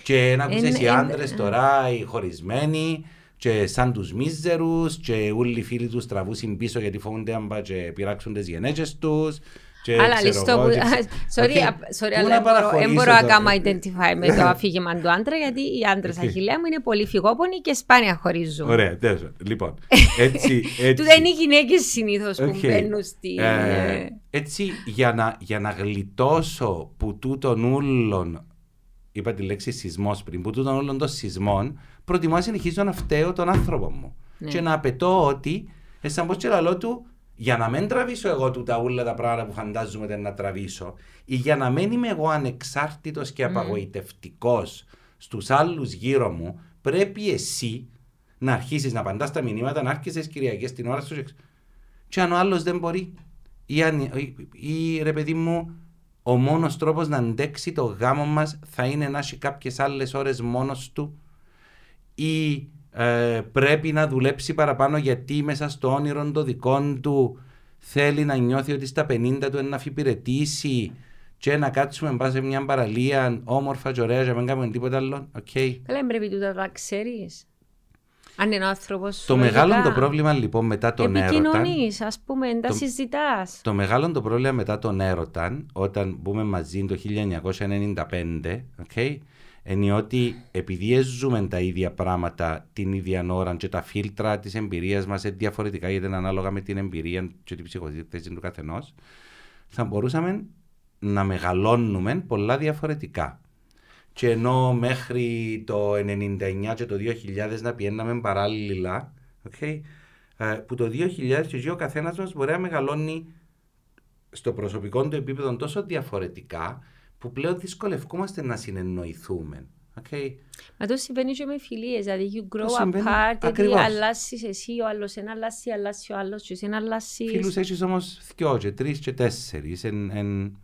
Και να ακούσεις οι άντρες τώρα, οι χωρισμένοι, και σαν τους μίζερους και όλοι οι φίλοι τους τραβούσαν πίσω γιατί φοβούνται αν και πειράξουν τις γενέτσες τους αλλά λιστό που... Sorry, αλλά δεν μπορώ να κάνω identify με το αφήγημα του άντρα γιατί οι άντρες αχιλέα μου είναι πολύ φυγόπονοι και σπάνια χωρίζουν. Ωραία, τέλος. Λοιπόν, έτσι... Του δεν είναι οι γυναίκες συνήθως που μπαίνουν στη... Ε, έτσι, για να γλιτώσω που τούτον ούλων είπα τη λέξη σεισμός πριν, που τούτον όλων των σεισμών, προτιμώ να συνεχίζω να φταίω τον άνθρωπο μου. Ναι. Και να απαιτώ ότι, σαν πως και λαλό του, για να μην τραβήσω εγώ του τα ούλα τα πράγματα που φαντάζομαι να τραβήσω, ή για να μην είμαι εγώ ανεξάρτητος και απαγοητευτικό mm. στους άλλους γύρω μου, πρέπει εσύ να αρχίσεις να απαντάς τα μηνύματα, να άρχισες Κυριακέ την ώρα σου. Και αν ο άλλος δεν μπορεί, ή, αν, ή, ή ρε παιδί μου, ο μόνος τρόπος να αντέξει το γάμο μας θα είναι να έχει κάποιες άλλες ώρες μόνος του, ή ε, πρέπει να δουλέψει παραπάνω γιατί μέσα στο όνειρο των δικών του θέλει να νιώθει ότι στα 50 του είναι να αφιπηρετήσει και να κάτσουμε μπα σε μια παραλία όμορφα και ωραία και να μην κάνουμε τίποτα άλλο. Okay. Καλά, πρέπει τούτα να ξέρεις. Αν είναι ο άνθρωπος. Το μεγάλο το πρόβλημα λοιπόν μετά τον έρωτα. Επικοινωνείς, ας πούμε, τα συζητάς. Το μεγάλο το πρόβλημα μετά τον έρωτα, όταν μπούμε μαζί το 1995, okay, είναι ότι επειδή ζούμε τα ίδια πράγματα την ίδια ώρα και τα φίλτρα της εμπειρίας μας είναι διαφορετικά γιατί είναι ανάλογα με την εμπειρία και την ψυχοθέτηση του καθενός, θα μπορούσαμε να μεγαλώνουμε πολλά διαφορετικά. Και ενώ μέχρι το 1999 και το 2000 να πιέναμε παράλληλα, okay, ε, που το 2000 και ο καθένας μας μπορεί να μεγαλώνει στο προσωπικό του επίπεδο τόσο διαφορετικά που πλέον δυσκολευκόμαστε να συνεννοηθούμε. Okay; Μα το συμβαίνει και με φιλίες. Δηλαδή, you grow apart, γιατί αλλάσει εσύ, ο άλλος ένα αλλάσει, αλλάσει ο άλλος, και εσύ ένα αλλάσει. Φίλους έχεις όμως δυο, και τρεις, και τέσσερις. Εν, εν...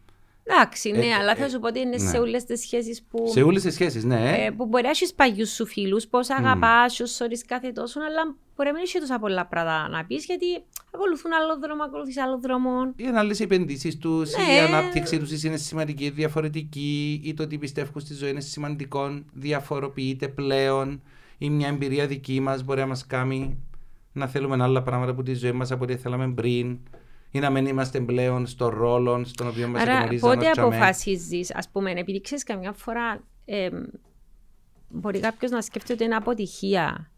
Εντάξει, ναι, ε, αλλά θα ε, σου πω ότι είναι ναι. σε όλες τις σχέσεις που. Σε όλες τις σχέσεις, ναι. Ε, που μπορεί να έχεις παλιού σου φίλους, πώς αγαπάς, mm. ώρε κάθε τόσο, αλλά μπορεί να μην έχει τόσα πολλά πράγματα να πεις, γιατί ακολουθούν άλλο δρόμο, ακολουθείς άλλο δρόμο. Οι άλλε επενδύσεις τους, ναι. η ανάπτυξη τους είναι σημαντική, διαφορετική, ή το ότι πιστεύουν στη ζωή είναι σημαντικό, διαφοροποιείται πλέον, ή μια εμπειρία δική μας μπορεί να μας κάνει να θέλουμε άλλα πράγματα από τη ζωή μας από ό,τι θέλαμε πριν ή να μην είμαστε πλέον στο ρόλο στον οποίο μας γνωρίζαμε. Πότε αποφασίζεις, ας πούμε, επειδή ξέρεις καμιά φορά ε, μπορεί κάποιος να σκέφτεται ότι είναι αποτυχία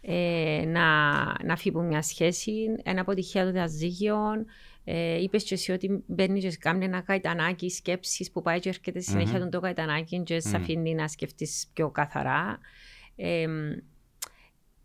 ε, να, να φύγει από μια σχέση, ένα αποτυχία των διαζύγιων. Ε, Είπες και εσύ ότι μπαίνεις και κάνει ένα καητανάκι σκέψης που πάει και έρχεται συνέχεια mm-hmm. τον το καητανάκι και σε αφήνει να σκεφτείς πιο καθαρά. Ε,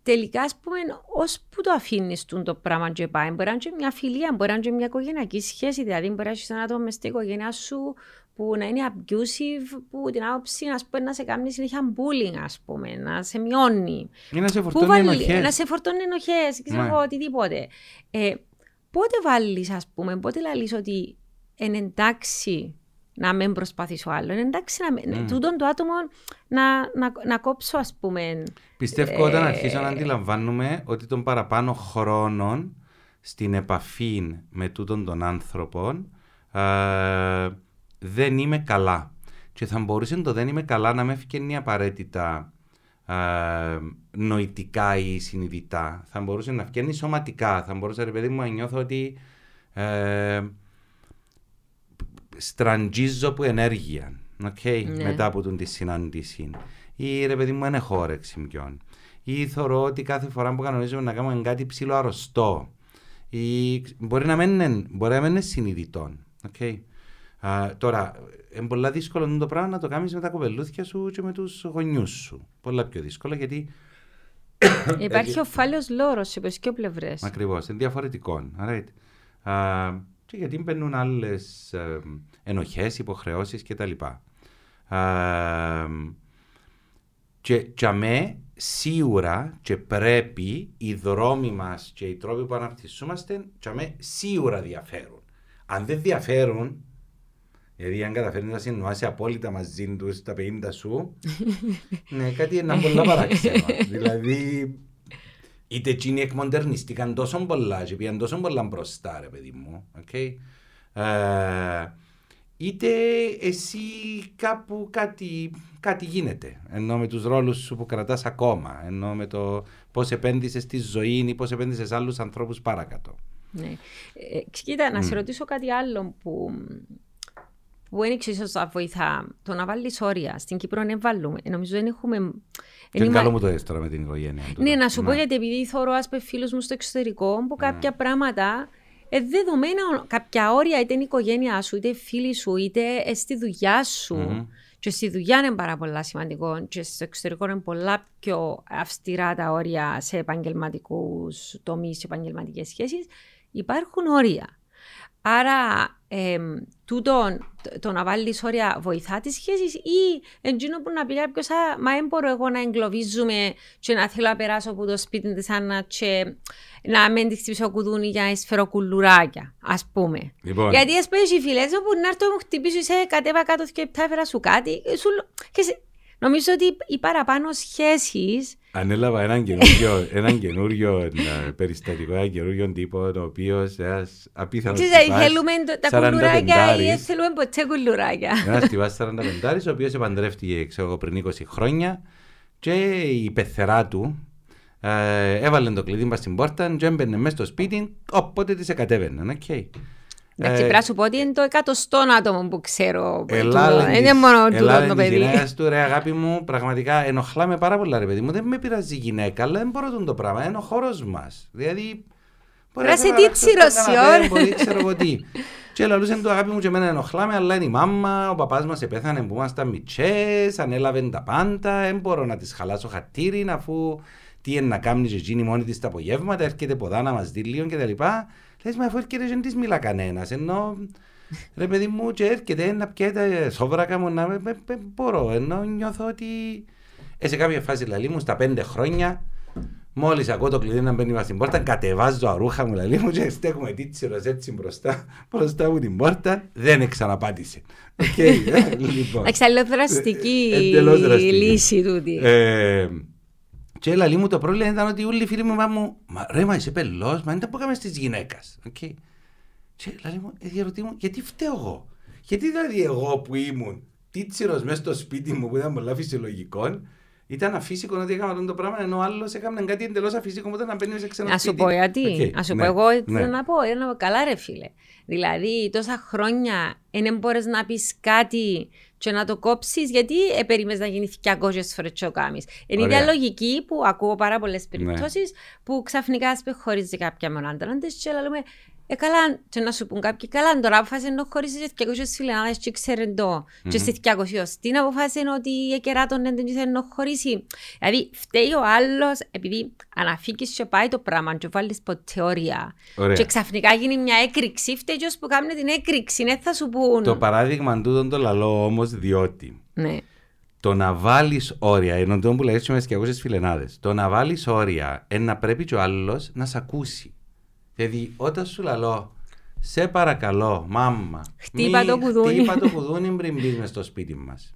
τελικά, ας πούμε, ως που το αφήνεις το πράγμα και πάει, μπορεί να είναι μια φιλία, μπορεί να είναι μια οικογενειακή σχέση. Δηλαδή, μπορεί να έχεις ένα άτομο στην οικογένειά σου που να είναι abusive, που την άποψη να, πούμε, να σε κάνει συνέχεια bullying, ας πούμε, να σε μειώνει. Ή να σε φορτώνει ενοχές. Να σε φορτώνει ενοχές, ξέρω ναι. εγώ, οτιδήποτε. Ε, πότε βάλεις, ας πούμε, πότε λαλείς ότι είναι εντάξει να μην προσπαθήσω άλλο. Είναι εντάξει να mm. τούτον το άτομο να, να, να κόψω, ας πούμε. Πιστεύω ε, όταν αρχίσω να αντιλαμβάνουμε ότι των παραπάνω χρόνων στην επαφή με τούτον των άνθρωπων ε, δεν είμαι καλά. Και θα μπορούσε το δεν είμαι καλά να με ευκαινεί απαραίτητα ε, νοητικά ή συνειδητά. Θα μπορούσε να βγαίνει σωματικά. Θα μπορούσε, ρε παιδί μου, να νιώθω ότι ε, στραντζίζω από ενέργεια. Okay, ναι. Μετά από την τη συνάντηση. Ή ρε παιδί μου, είναι χόρεξη ποιον. Ή θεωρώ ότι κάθε φορά που κανονίζουμε να κάνουμε κάτι ψηλό αρρωστό. Ή μπορεί να μην είναι, μπορεί να μην είναι συνειδητό. Okay. τώρα, είναι πολύ δύσκολο το πράγμα να το κάνεις με τα κοπελούθια σου και με τους γονιούς σου. Πολλά πιο δύσκολο γιατί. Υπάρχει ο φάλιο λόρος σε και πλευρές. Ακριβώς, είναι διαφορετικό. Right. Uh, και γιατί μπαίνουν άλλες ε, ενοχές, υποχρεώσεις κτλ. Ε, και για μέ σίγουρα και πρέπει οι δρόμοι μας και οι τρόποι που αναπτυσσόμαστε για μέ σίγουρα διαφέρουν. Αν δεν διαφέρουν, Δηλαδή, αν καταφέρει να συνεννοάσει απόλυτα μαζί τους τα 50 σου, ναι, κάτι είναι πολλά παράξενο. δηλαδή, είτε εκείνοι εκμοντερνιστήκαν τόσο πολλά και πήγαν τόσο πολλά μπροστά, ρε παιδί μου. Okay? Ε, είτε εσύ κάπου κάτι, κάτι γίνεται. Ενώ με τους ρόλους σου που κρατάς ακόμα. Ενώ με το πώς επένδυσες στη ζωή ή πώς επένδυσες άλλους ανθρώπους παρακάτω. Ναι. Ε, κοίτα, να σε ρωτήσω κάτι άλλο που, που είναι εξίσου θα βοηθά. Το να βάλεις όρια στην Κύπρο δεν βάλουμε. Ε, νομίζω δεν έχουμε. Και είναι καλό μου το έστωρα με την οικογένεια. Ναι, να σου πω ναι. γιατί επειδή θωρώ άσπε φίλους μου στο εξωτερικό που κάποια ναι. πράγματα ε, δεδομένα κάποια όρια είτε είναι η οικογένειά σου, είτε φίλοι σου, είτε στη δουλειά σου. Mm-hmm. Και στη δουλειά είναι πάρα πολύ σημαντικό. Και στο εξωτερικό είναι πολλά πιο αυστηρά τα όρια σε επαγγελματικούς τομείς, σε επαγγελματικές σχέσεις. Υπάρχουν όρια. Άρα, ε, τούτο το να βάλεις όρια βοηθά τις σχέσεις ή εντζήνω που να πει κάποιος, Μα δεν μπορώ εγώ να εγκλωβίζουμε και να θέλω να περάσω από το σπίτι της Άννα και να μην της χτυπήσω κουδούνι για να σφαίρω κουλουράκια, ας πούμε. Λοιπόν. Γιατί ας πούμε, οι φιλέ όπου να έρθω μου χτυπήσω, σε κατέβα κάτω και έφερα σου κάτι. Σου... Και σε... Νομίζω ότι οι παραπάνω σχέσει Ανέλαβα έναν καινούριο, έναν καινούριο ε, περιστατικό, έναν καινούριο τύπο, ο οποίο ένα απίθανος. Τι θέλουμε τα κουλουράκια ή θέλουμε ποτέ κουλουράκια. Ένας τυπάς 45, ο οποίος επαντρεύτηκε ξέρω, πριν 20 χρόνια και η πεθερά του ε, έβαλε το κλειδί μας στην πόρτα και έμπαινε μέσα στο σπίτι, οπότε τη εκατέβαινε. Okay. Εντάξει, πρέπει να σου πω ότι είναι το εκατοστό άτομο που ξέρω. Δεν είναι μόνο τούτο το παιδί. Ελά, του ρε αγάπη μου, πραγματικά ενοχλάμε πάρα πολλά ρε παιδί μου. Δεν με πειράζει η γυναίκα, αλλά δεν μπορώ το πράγμα. Είναι ο χώρος μας. Δηλαδή. Πρέπει να σε τι τσιροσιόν. Μπορεί, ξέρω εγώ τι. Και λαλούσε του αγάπη μου και εμένα ενοχλάμε, αλλά είναι η μάμα, ο παπάς μας επέθανε που ήμασταν μητσές, ανέλαβε τα πάντα, δεν μπορώ να της χαλάσω χατήρι, αφού τι είναι να κάνει και εκείνη μόνη της τα απογεύματα, έρχεται ποδά να μας δει λίγο κτλ. Λες, μα αφού έρχεται δεν της μιλά κανένας, ενώ ρε παιδί μου και έρχεται να πιέται σόβρακα μου, να μπορώ, ενώ νιώθω ότι ε, σε κάποια φάση λαλή μου στα πέντε χρόνια Μόλις ακούω το κλειδί να μπαίνει μας στην πόρτα, κατεβάζω αρούχα μου, λαλή μου και στέκουμε τίτσιρο έτσι μπροστά, μπροστά μου την πόρτα. Δεν ξαναπάτησε. Okay, ε, λοιπόν. Εξαλλοδραστική λύση τούτη. Ε, και έλα μου το πρόβλημα ήταν ότι όλοι οι φίλοι μου μου, μα ρε μα είσαι πελός, μα είναι που έκαμε στις γυναίκας. Okay. Και λέει μου, ε, διαρωτή μου, γιατί φταίω εγώ; Γιατί δηλαδή εγώ που ήμουν τίτσιρος μέσα στο σπίτι μου που ήταν πολλά φυσιολογικό, ήταν αφύσικο ότι έκανα το πράγμα, ενώ ο άλλος έκανε κάτι εντελώς αφύσικο που ήταν να μπαίνεις σε ξένα Α σου πω γιατί. Okay. Α σου ναι. πω εγώ, ναι. θέλω να πω, ένα καλά ρε φίλε. Δηλαδή, τόσα χρόνια δεν μπορείς να πεις κάτι και να το κόψεις, γιατί ε, περίμενες να γίνει 200 φορές τσοκάμι. Είναι η ίδια λογική που ακούω πάρα πολλές περιπτώσεις ναι. που ξαφνικά χωρίζει κάποια μονάδα και λέμε ε, καλά, και να σου πούν κάποιοι, καλά, τώρα αποφάσισε να χωρίσεις και 200 φιλενάδες και ξέρει το. Και στις 200 την αποφάσισε ότι εκεράτων δεν την θέλει να χωρίσει. Δηλαδή, φταίει ο άλλος, επειδή αναφύγεις και πάει το πράγμα και βάλεις ποτέ όρια. Και ξαφνικά γίνει μια έκρηξη, φταίει και που κάνει την έκρηξη, ναι, θα σου πούν. Το παράδειγμα τούτον το λαλό όμως διότι ναι. το να βάλεις όρια, ενώ το που λέει με τις 200 φιλενάδες, το να βάλεις όρια, είναι να πρέπει και ο άλλος να σε ακούσει. Δηλαδή, όταν σου λαλώ, σε παρακαλώ, μάμα, χτύπα μη, το κουδούνι. Χτύπα το κουδούνι πριν μπεις στο σπίτι μας.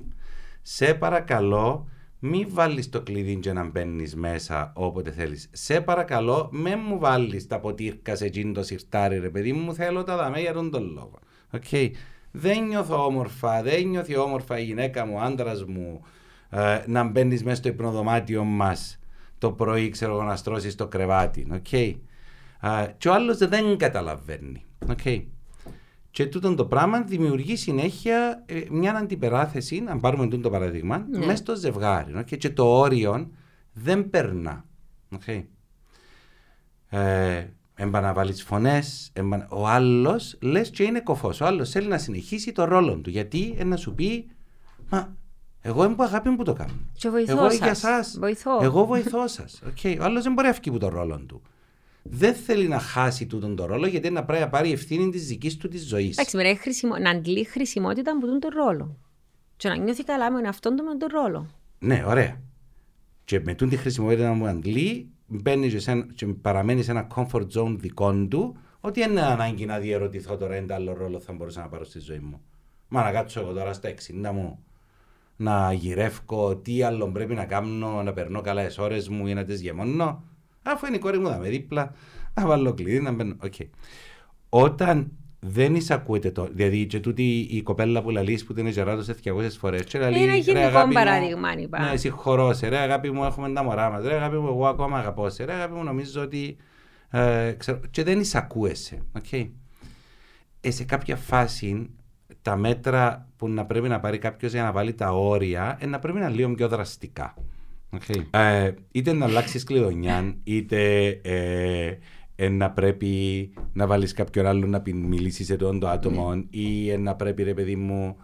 Σε παρακαλώ, μη βάλεις το κλειδί και να μπαίνεις μέσα όποτε θέλεις. Σε παρακαλώ, με μου βάλεις τα ποτήρκα σε εκείνο το σιρτάρι, ρε παιδί μου, θέλω τα δαμέ για τον τον λόγο. Okay. Δεν νιώθω όμορφα, δεν νιώθει όμορφα η γυναίκα μου, ο άντρας μου, ε, να μπαίνεις μέσα στο υπνοδωμάτιο μας το πρωί, ξέρω να στρώσεις το κρεβάτι. Okay και ο άλλος δεν καταλαβαίνει. Okay. Και τούτο το πράγμα δημιουργεί συνέχεια ε, μια αντιπεράθεση, αν πάρουμε τούτο το παράδειγμα, ναι. μέσα στο ζευγάρι. Okay. Και το όριο δεν περνά. Okay. Ε, να βάλει φωνέ. Ο άλλος λες και είναι κοφός. Ο άλλος θέλει να συνεχίσει το ρόλο του. Γιατί να σου πει, Μα εγώ είμαι που αγάπη μου που το κάνω. εγώ για εσά. Εγώ βοηθώ σας. Okay. Ο άλλος δεν μπορεί να φύγει από το ρόλο του δεν θέλει να χάσει τούτον τον ρόλο γιατί είναι πρέπει να πάρει ευθύνη της δικής του της ζωής. Εντάξει, με χρησιμο... να αντλεί χρησιμότητα από τον ρόλο. Και να νιώθει καλά με αυτόν τον, τον ρόλο. Ναι, ωραία. Και με τούτη χρησιμότητα που αντλεί, μπαίνεις και, σε, και παραμένεις σε ένα comfort zone δικό του, ότι είναι ανάγκη να διαρωτηθώ τώρα ένα άλλο ρόλο θα μπορούσα να πάρω στη ζωή μου. Μα να κάτσω εγώ τώρα στα 60 μου να γυρεύω, τι άλλο πρέπει να κάνω, να περνώ καλά τις ώρες μου ή να τις γεμώνω. Αφού είναι η κόρη μου, θα με δίπλα, να βάλω κλειδί, να μπαίνω. Okay. Όταν δεν εισακούεται το. Δηλαδή, και τούτη η κοπέλα που λαλείς που την έχει σε 200 φορές. Είναι ένα γενικό παράδειγμα, είπα. Ναι, συγχωρώ σε, ρε αγάπη μου, έχουμε τα μωρά μας. Ρε αγάπη μου, εγώ ακόμα αγαπώ σε. Ρε αγάπη μου, νομίζω ότι. Ε, ξέρω, και δεν εισακούεσαι. Okay. Ε, σε κάποια φάση τα μέτρα που να πρέπει να πάρει κάποιος για να βάλει τα όρια ε, να πρέπει να είναι λίγο πιο δραστικά. Okay. Ε, είτε να αλλάξεις κλειδονιά, είτε ε, ε, να πρέπει να βάλεις κάποιον άλλο να μιλήσει σε τον το άτομο, mm. ή να πρέπει, ρε παιδί μου,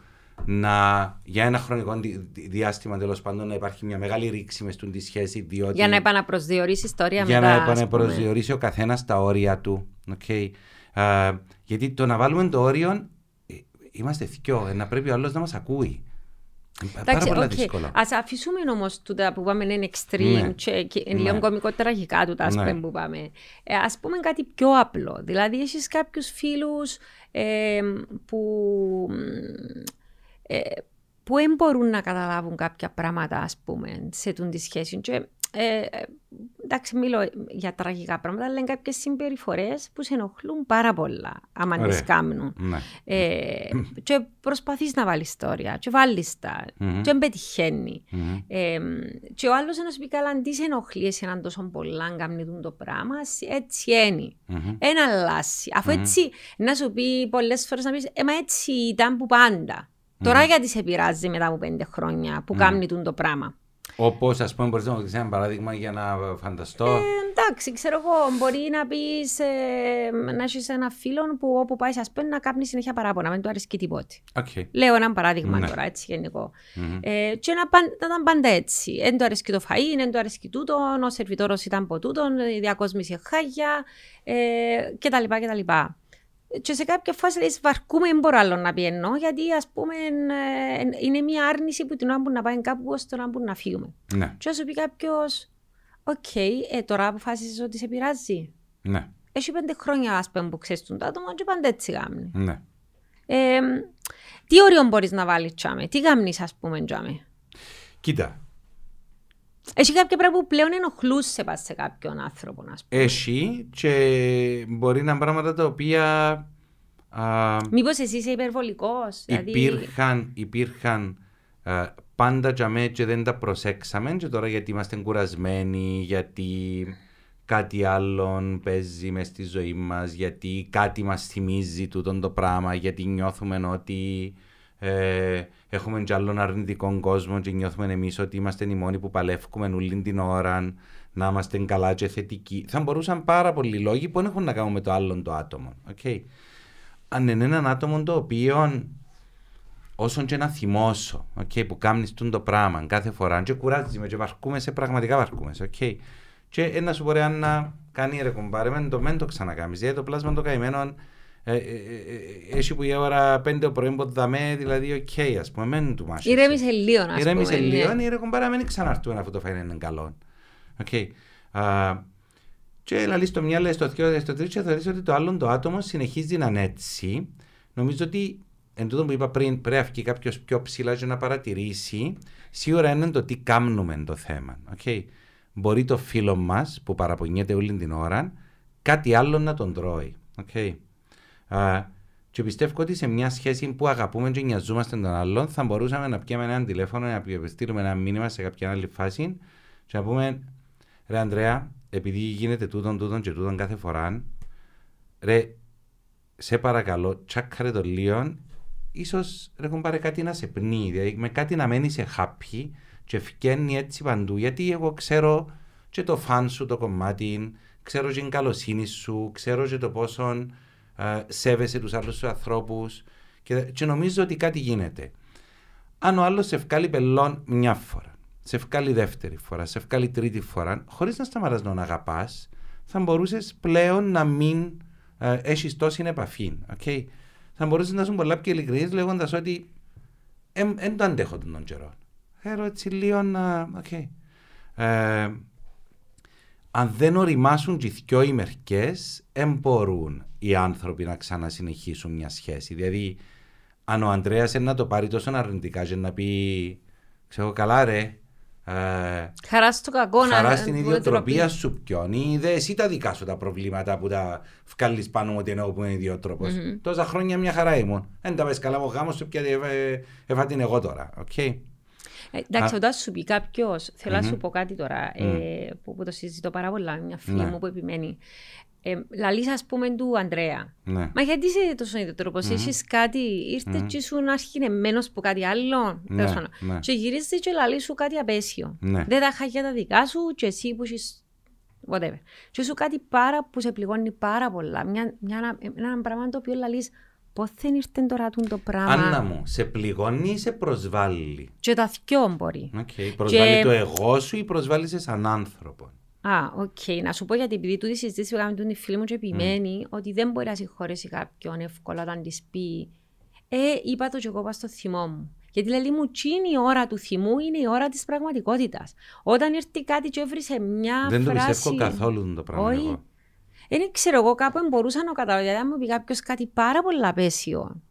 να, για ένα χρονικό διάστημα τέλος πάντων να υπάρχει μια μεγάλη ρήξη μες στη σχέση. Διότι, για να επαναπροσδιορίσει ιστορία για μετά. Για να επαναπροσδιορίσει ο καθένας τα όρια του. Okay. Uh, γιατί το να βάλουμε το όριο είμαστε θυκιό, να πρέπει ο άλλος να μας ακούει. Εντάξει, πάρα okay. δύσκολο. Ας αφήσουμε όμως τούτα που πάμε είναι extreme ναι. και, και ναι. λίγο κομικό τραγικά τούτα ναι. που πάμε. Ε, ας πούμε κάτι πιο απλό. Δηλαδή έχεις κάποιους φίλους ε, που... Ε, που δεν μπορούν να καταλάβουν κάποια πράγματα, ας πούμε, σε τούν τη σχέση. Και ε, εντάξει, μιλώ για τραγικά πράγματα, αλλά είναι κάποιες συμπεριφορές που σε ενοχλούν πάρα πολλά, άμα τις κάνουν. Ναι. Ε, και προσπαθείς να βάλεις ιστορία, και βάλεις τα, mm-hmm. και πετυχαίνει. Mm-hmm. Ε, και ο άλλος να σου πει καλά, αν τις ενοχλείς έναν τόσο πολλά, να κάνει το πράγμα, έτσι είναι. Mm-hmm. Ένα αλλάσει. Αφού έτσι, να σου πει πολλές φορές να πεις, ε, μα έτσι ήταν που πάντα. Τώρα γιατί σε πειράζει μετά από πέντε χρόνια που κάνει το πράγμα. Όπως, ας πούμε, μπορείς να μου ένα παράδειγμα για να φανταστώ. Ε, εντάξει, ξέρω εγώ, μπορεί να πεις ε, να έχεις ένα φίλο που όπου πάεις, ας πούμε, να κάνει συνέχεια παράπονα, δεν του αρέσει τίποτα. Okay. Λέω ένα παράδειγμα ναι. τώρα, έτσι γενικό. Mm-hmm. Ε, και να, να ήταν πάντα έτσι. Δεν του αρέσει το φαΐ, δεν του αρέσει τούτο, ο σερβιτόρος ήταν από τούτο, η διακόσμηση χάγια ε, κτλ. κτλ και σε κάποια φάση λες βαρκούμε δεν μπορώ άλλο να πιένω γιατί ας πούμε είναι μια άρνηση που την ώρα να πάει κάπου ώστε να να φύγουμε. Ναι. Και όσο πει κάποιος, οκ, okay, ε, τώρα αποφάσισες ότι σε πειράζει. Ναι. Έχει πέντε χρόνια ας πούμε που ξέρεις τον άτομο και πάντα έτσι γάμνει. Ναι. Ε, τι όριο μπορείς να βάλεις τσάμε, τι γάμνεις ας πούμε τσάμε. Κοίτα, έχει κάποια πράγματα που πλέον ενοχλούσε σε κάποιον άνθρωπο, να πούμε. Έχει και μπορεί να είναι πράγματα τα οποία. Μήπως εσύ είσαι υπερβολικός. Δηλαδή... Υπήρχαν, υπήρχαν α, πάντα για μέ και δεν τα προσέξαμε και τώρα γιατί είμαστε κουρασμένοι, γιατί κάτι άλλο παίζει μες στη ζωή μας, γιατί κάτι μας θυμίζει τούτο το πράγμα, γιατί νιώθουμε ότι ε, έχουμε κι άλλον αρνητικό κόσμο και νιώθουμε εμείς ότι είμαστε οι μόνοι που παλεύουμε όλη την ώρα, να είμαστε καλά και θετικοί. Θα μπορούσαν πάρα πολλοί λόγοι που δεν έχουν να κάνουν με το άλλον το άτομο. Okay. Αν είναι έναν άτομο το οποίο όσον και να θυμώσω, okay, που κάνει το πράγμα κάθε φορά, και κουράζει με, και βαρκούμε σε πραγματικά βαρκούμε. Okay. Και ένα σου μπορεί να κάνει ρε κομπάρε, το μεν το ξανακάμεις. Γιατί το πλάσμα το καημένο ε, ε, ε, έχει που η ώρα πέντε ο πρωί που δαμέ, δηλαδή οκ, okay, ας πούμε, μένουν του μάσου. Ηρέμησε λίγο, ας πούμε. Ηρέμησε λίγο, ναι, ρε κομπάρα, μην ξαναρτούμε αυτό το φάει είναι καλό. Οκ. Και λαλείς στο μυαλό, στο θείο, στο τρίτο, θα δεις ότι το άλλο το άτομο συνεχίζει να είναι έτσι. Νομίζω ότι εν τούτο που είπα πριν, πρέπει να βγει κάποιος πιο ψηλά για να παρατηρήσει, σίγουρα είναι το τι κάνουμε το θέμα. Okay. Μπορεί το φίλο μας που παραπονιέται όλη την ώρα, κάτι άλλο να τον τρώει. Okay. Και πιστεύω ότι σε μια σχέση που αγαπούμε και νοιαζόμαστε τον άλλον, θα μπορούσαμε να πιάμε ένα τηλέφωνο, να επιστήλουμε ένα μήνυμα σε κάποια άλλη φάση και να πούμε, ρε Ανδρέα, επειδή γίνεται τούτον, τούτον και τούτον κάθε φορά, ρε, σε παρακαλώ, τσάκαρε το λίγο, ίσως έχουν πάρει κάτι να σε πνίγει, δηλαδή με κάτι να μένει σε happy και φκένει έτσι παντού, γιατί εγώ ξέρω και το φαν σου το κομμάτι, ξέρω και την καλοσύνη σου, ξέρω και το πόσο ε, σέβεσαι τους άλλους τους ανθρώπους και, και νομίζω ότι κάτι γίνεται. Αν ο άλλος σε βγάλει πελών μια φορά, σε βγάλει δεύτερη φορά, σε βγάλει τρίτη φορά, χωρίς να σταματάς να αγαπάς, θα μπορούσες πλέον να μην ε, έχεις τόση επαφή. Okay? Θα μπορούσες να σου πολλά πιο ειλικρινή λέγοντας ότι δεν το αντέχω τον καιρό. Θέλω έτσι λίγο να. Okay. Ε, αν δεν οριμάσουν και δυο ημερκές, δεν μπορούν οι άνθρωποι να ξανασυνεχίσουν μια σχέση. Δηλαδή, αν ο Αντρέας να το πάρει τόσο αρνητικά και να πει, ξέρω καλά ρε, Ε, χαρά στο κακό Χαρά στην ιδιοτροπία σου ποιον. Είδε εσύ τα δικά σου τα προβλήματα που τα βγάλει πάνω μου ότι είναι εγώ που είναι ιδιότροπο. Mm-hmm. Τόσα χρόνια μια χαρά ήμουν. Δεν τα πες καλά, ο γάμο σου πια έφα την εγώ τώρα. Okay. Ε, εντάξει, όταν σου πει κάποιος, θέλω mm-hmm. να σου πω κάτι τώρα mm. ε, που, που, το συζητώ πάρα πολλά, μια φίλη ναι. μου που επιμένει. Ε, λαλείς ας πούμε του Αντρέα. Ναι. Μα γιατί είσαι τόσο ιδιωτρόπος, mm-hmm. έχεις κάτι, ήρθες mm-hmm. και ήσουν αρχινεμένος που κάτι άλλο. Ναι, ναι. Και γυρίζεις και λαλείς σου κάτι απέσιο. Ναι. Δεν τα χάγια τα δικά σου και εσύ που είσαι whatever. Και σου κάτι πάρα που σε πληγώνει πάρα πολλά. Μια, μια, ένα πράγμα το οποίο λαλείς Πώς δεν ήρθε τώρα το πράγμα; Άννα μου, σε πληγώνει ή σε προσβάλλει; Και τα δυο μπορεί. Okay. Προσβάλλει και... το εγώ σου ή προσβάλλει σε σαν άνθρωπο; Α, οκ. Okay. Να σου πω γιατί επειδή τούτη συζήτηση που έκαμε τον φίλη μου και επιμένει mm. ότι δεν μπορεί να συγχωρέσει κάποιον εύκολα όταν της πει Ε, είπα το και εγώ στο θυμό μου. Γιατί λέει μου, τι είναι η ώρα του θυμού, είναι η ώρα της πραγματικότητας. Όταν ήρθε κάτι και έβρισε μια δεν φράση... Δεν το πιστεύω καθόλου το πράγμα Όχι. Εγώ. Δεν ξέρω εγώ κάπου μπορούσα να καταλάβω, γιατί αν μου πει κάποιος κάτι πάρα πολύ απέσιο,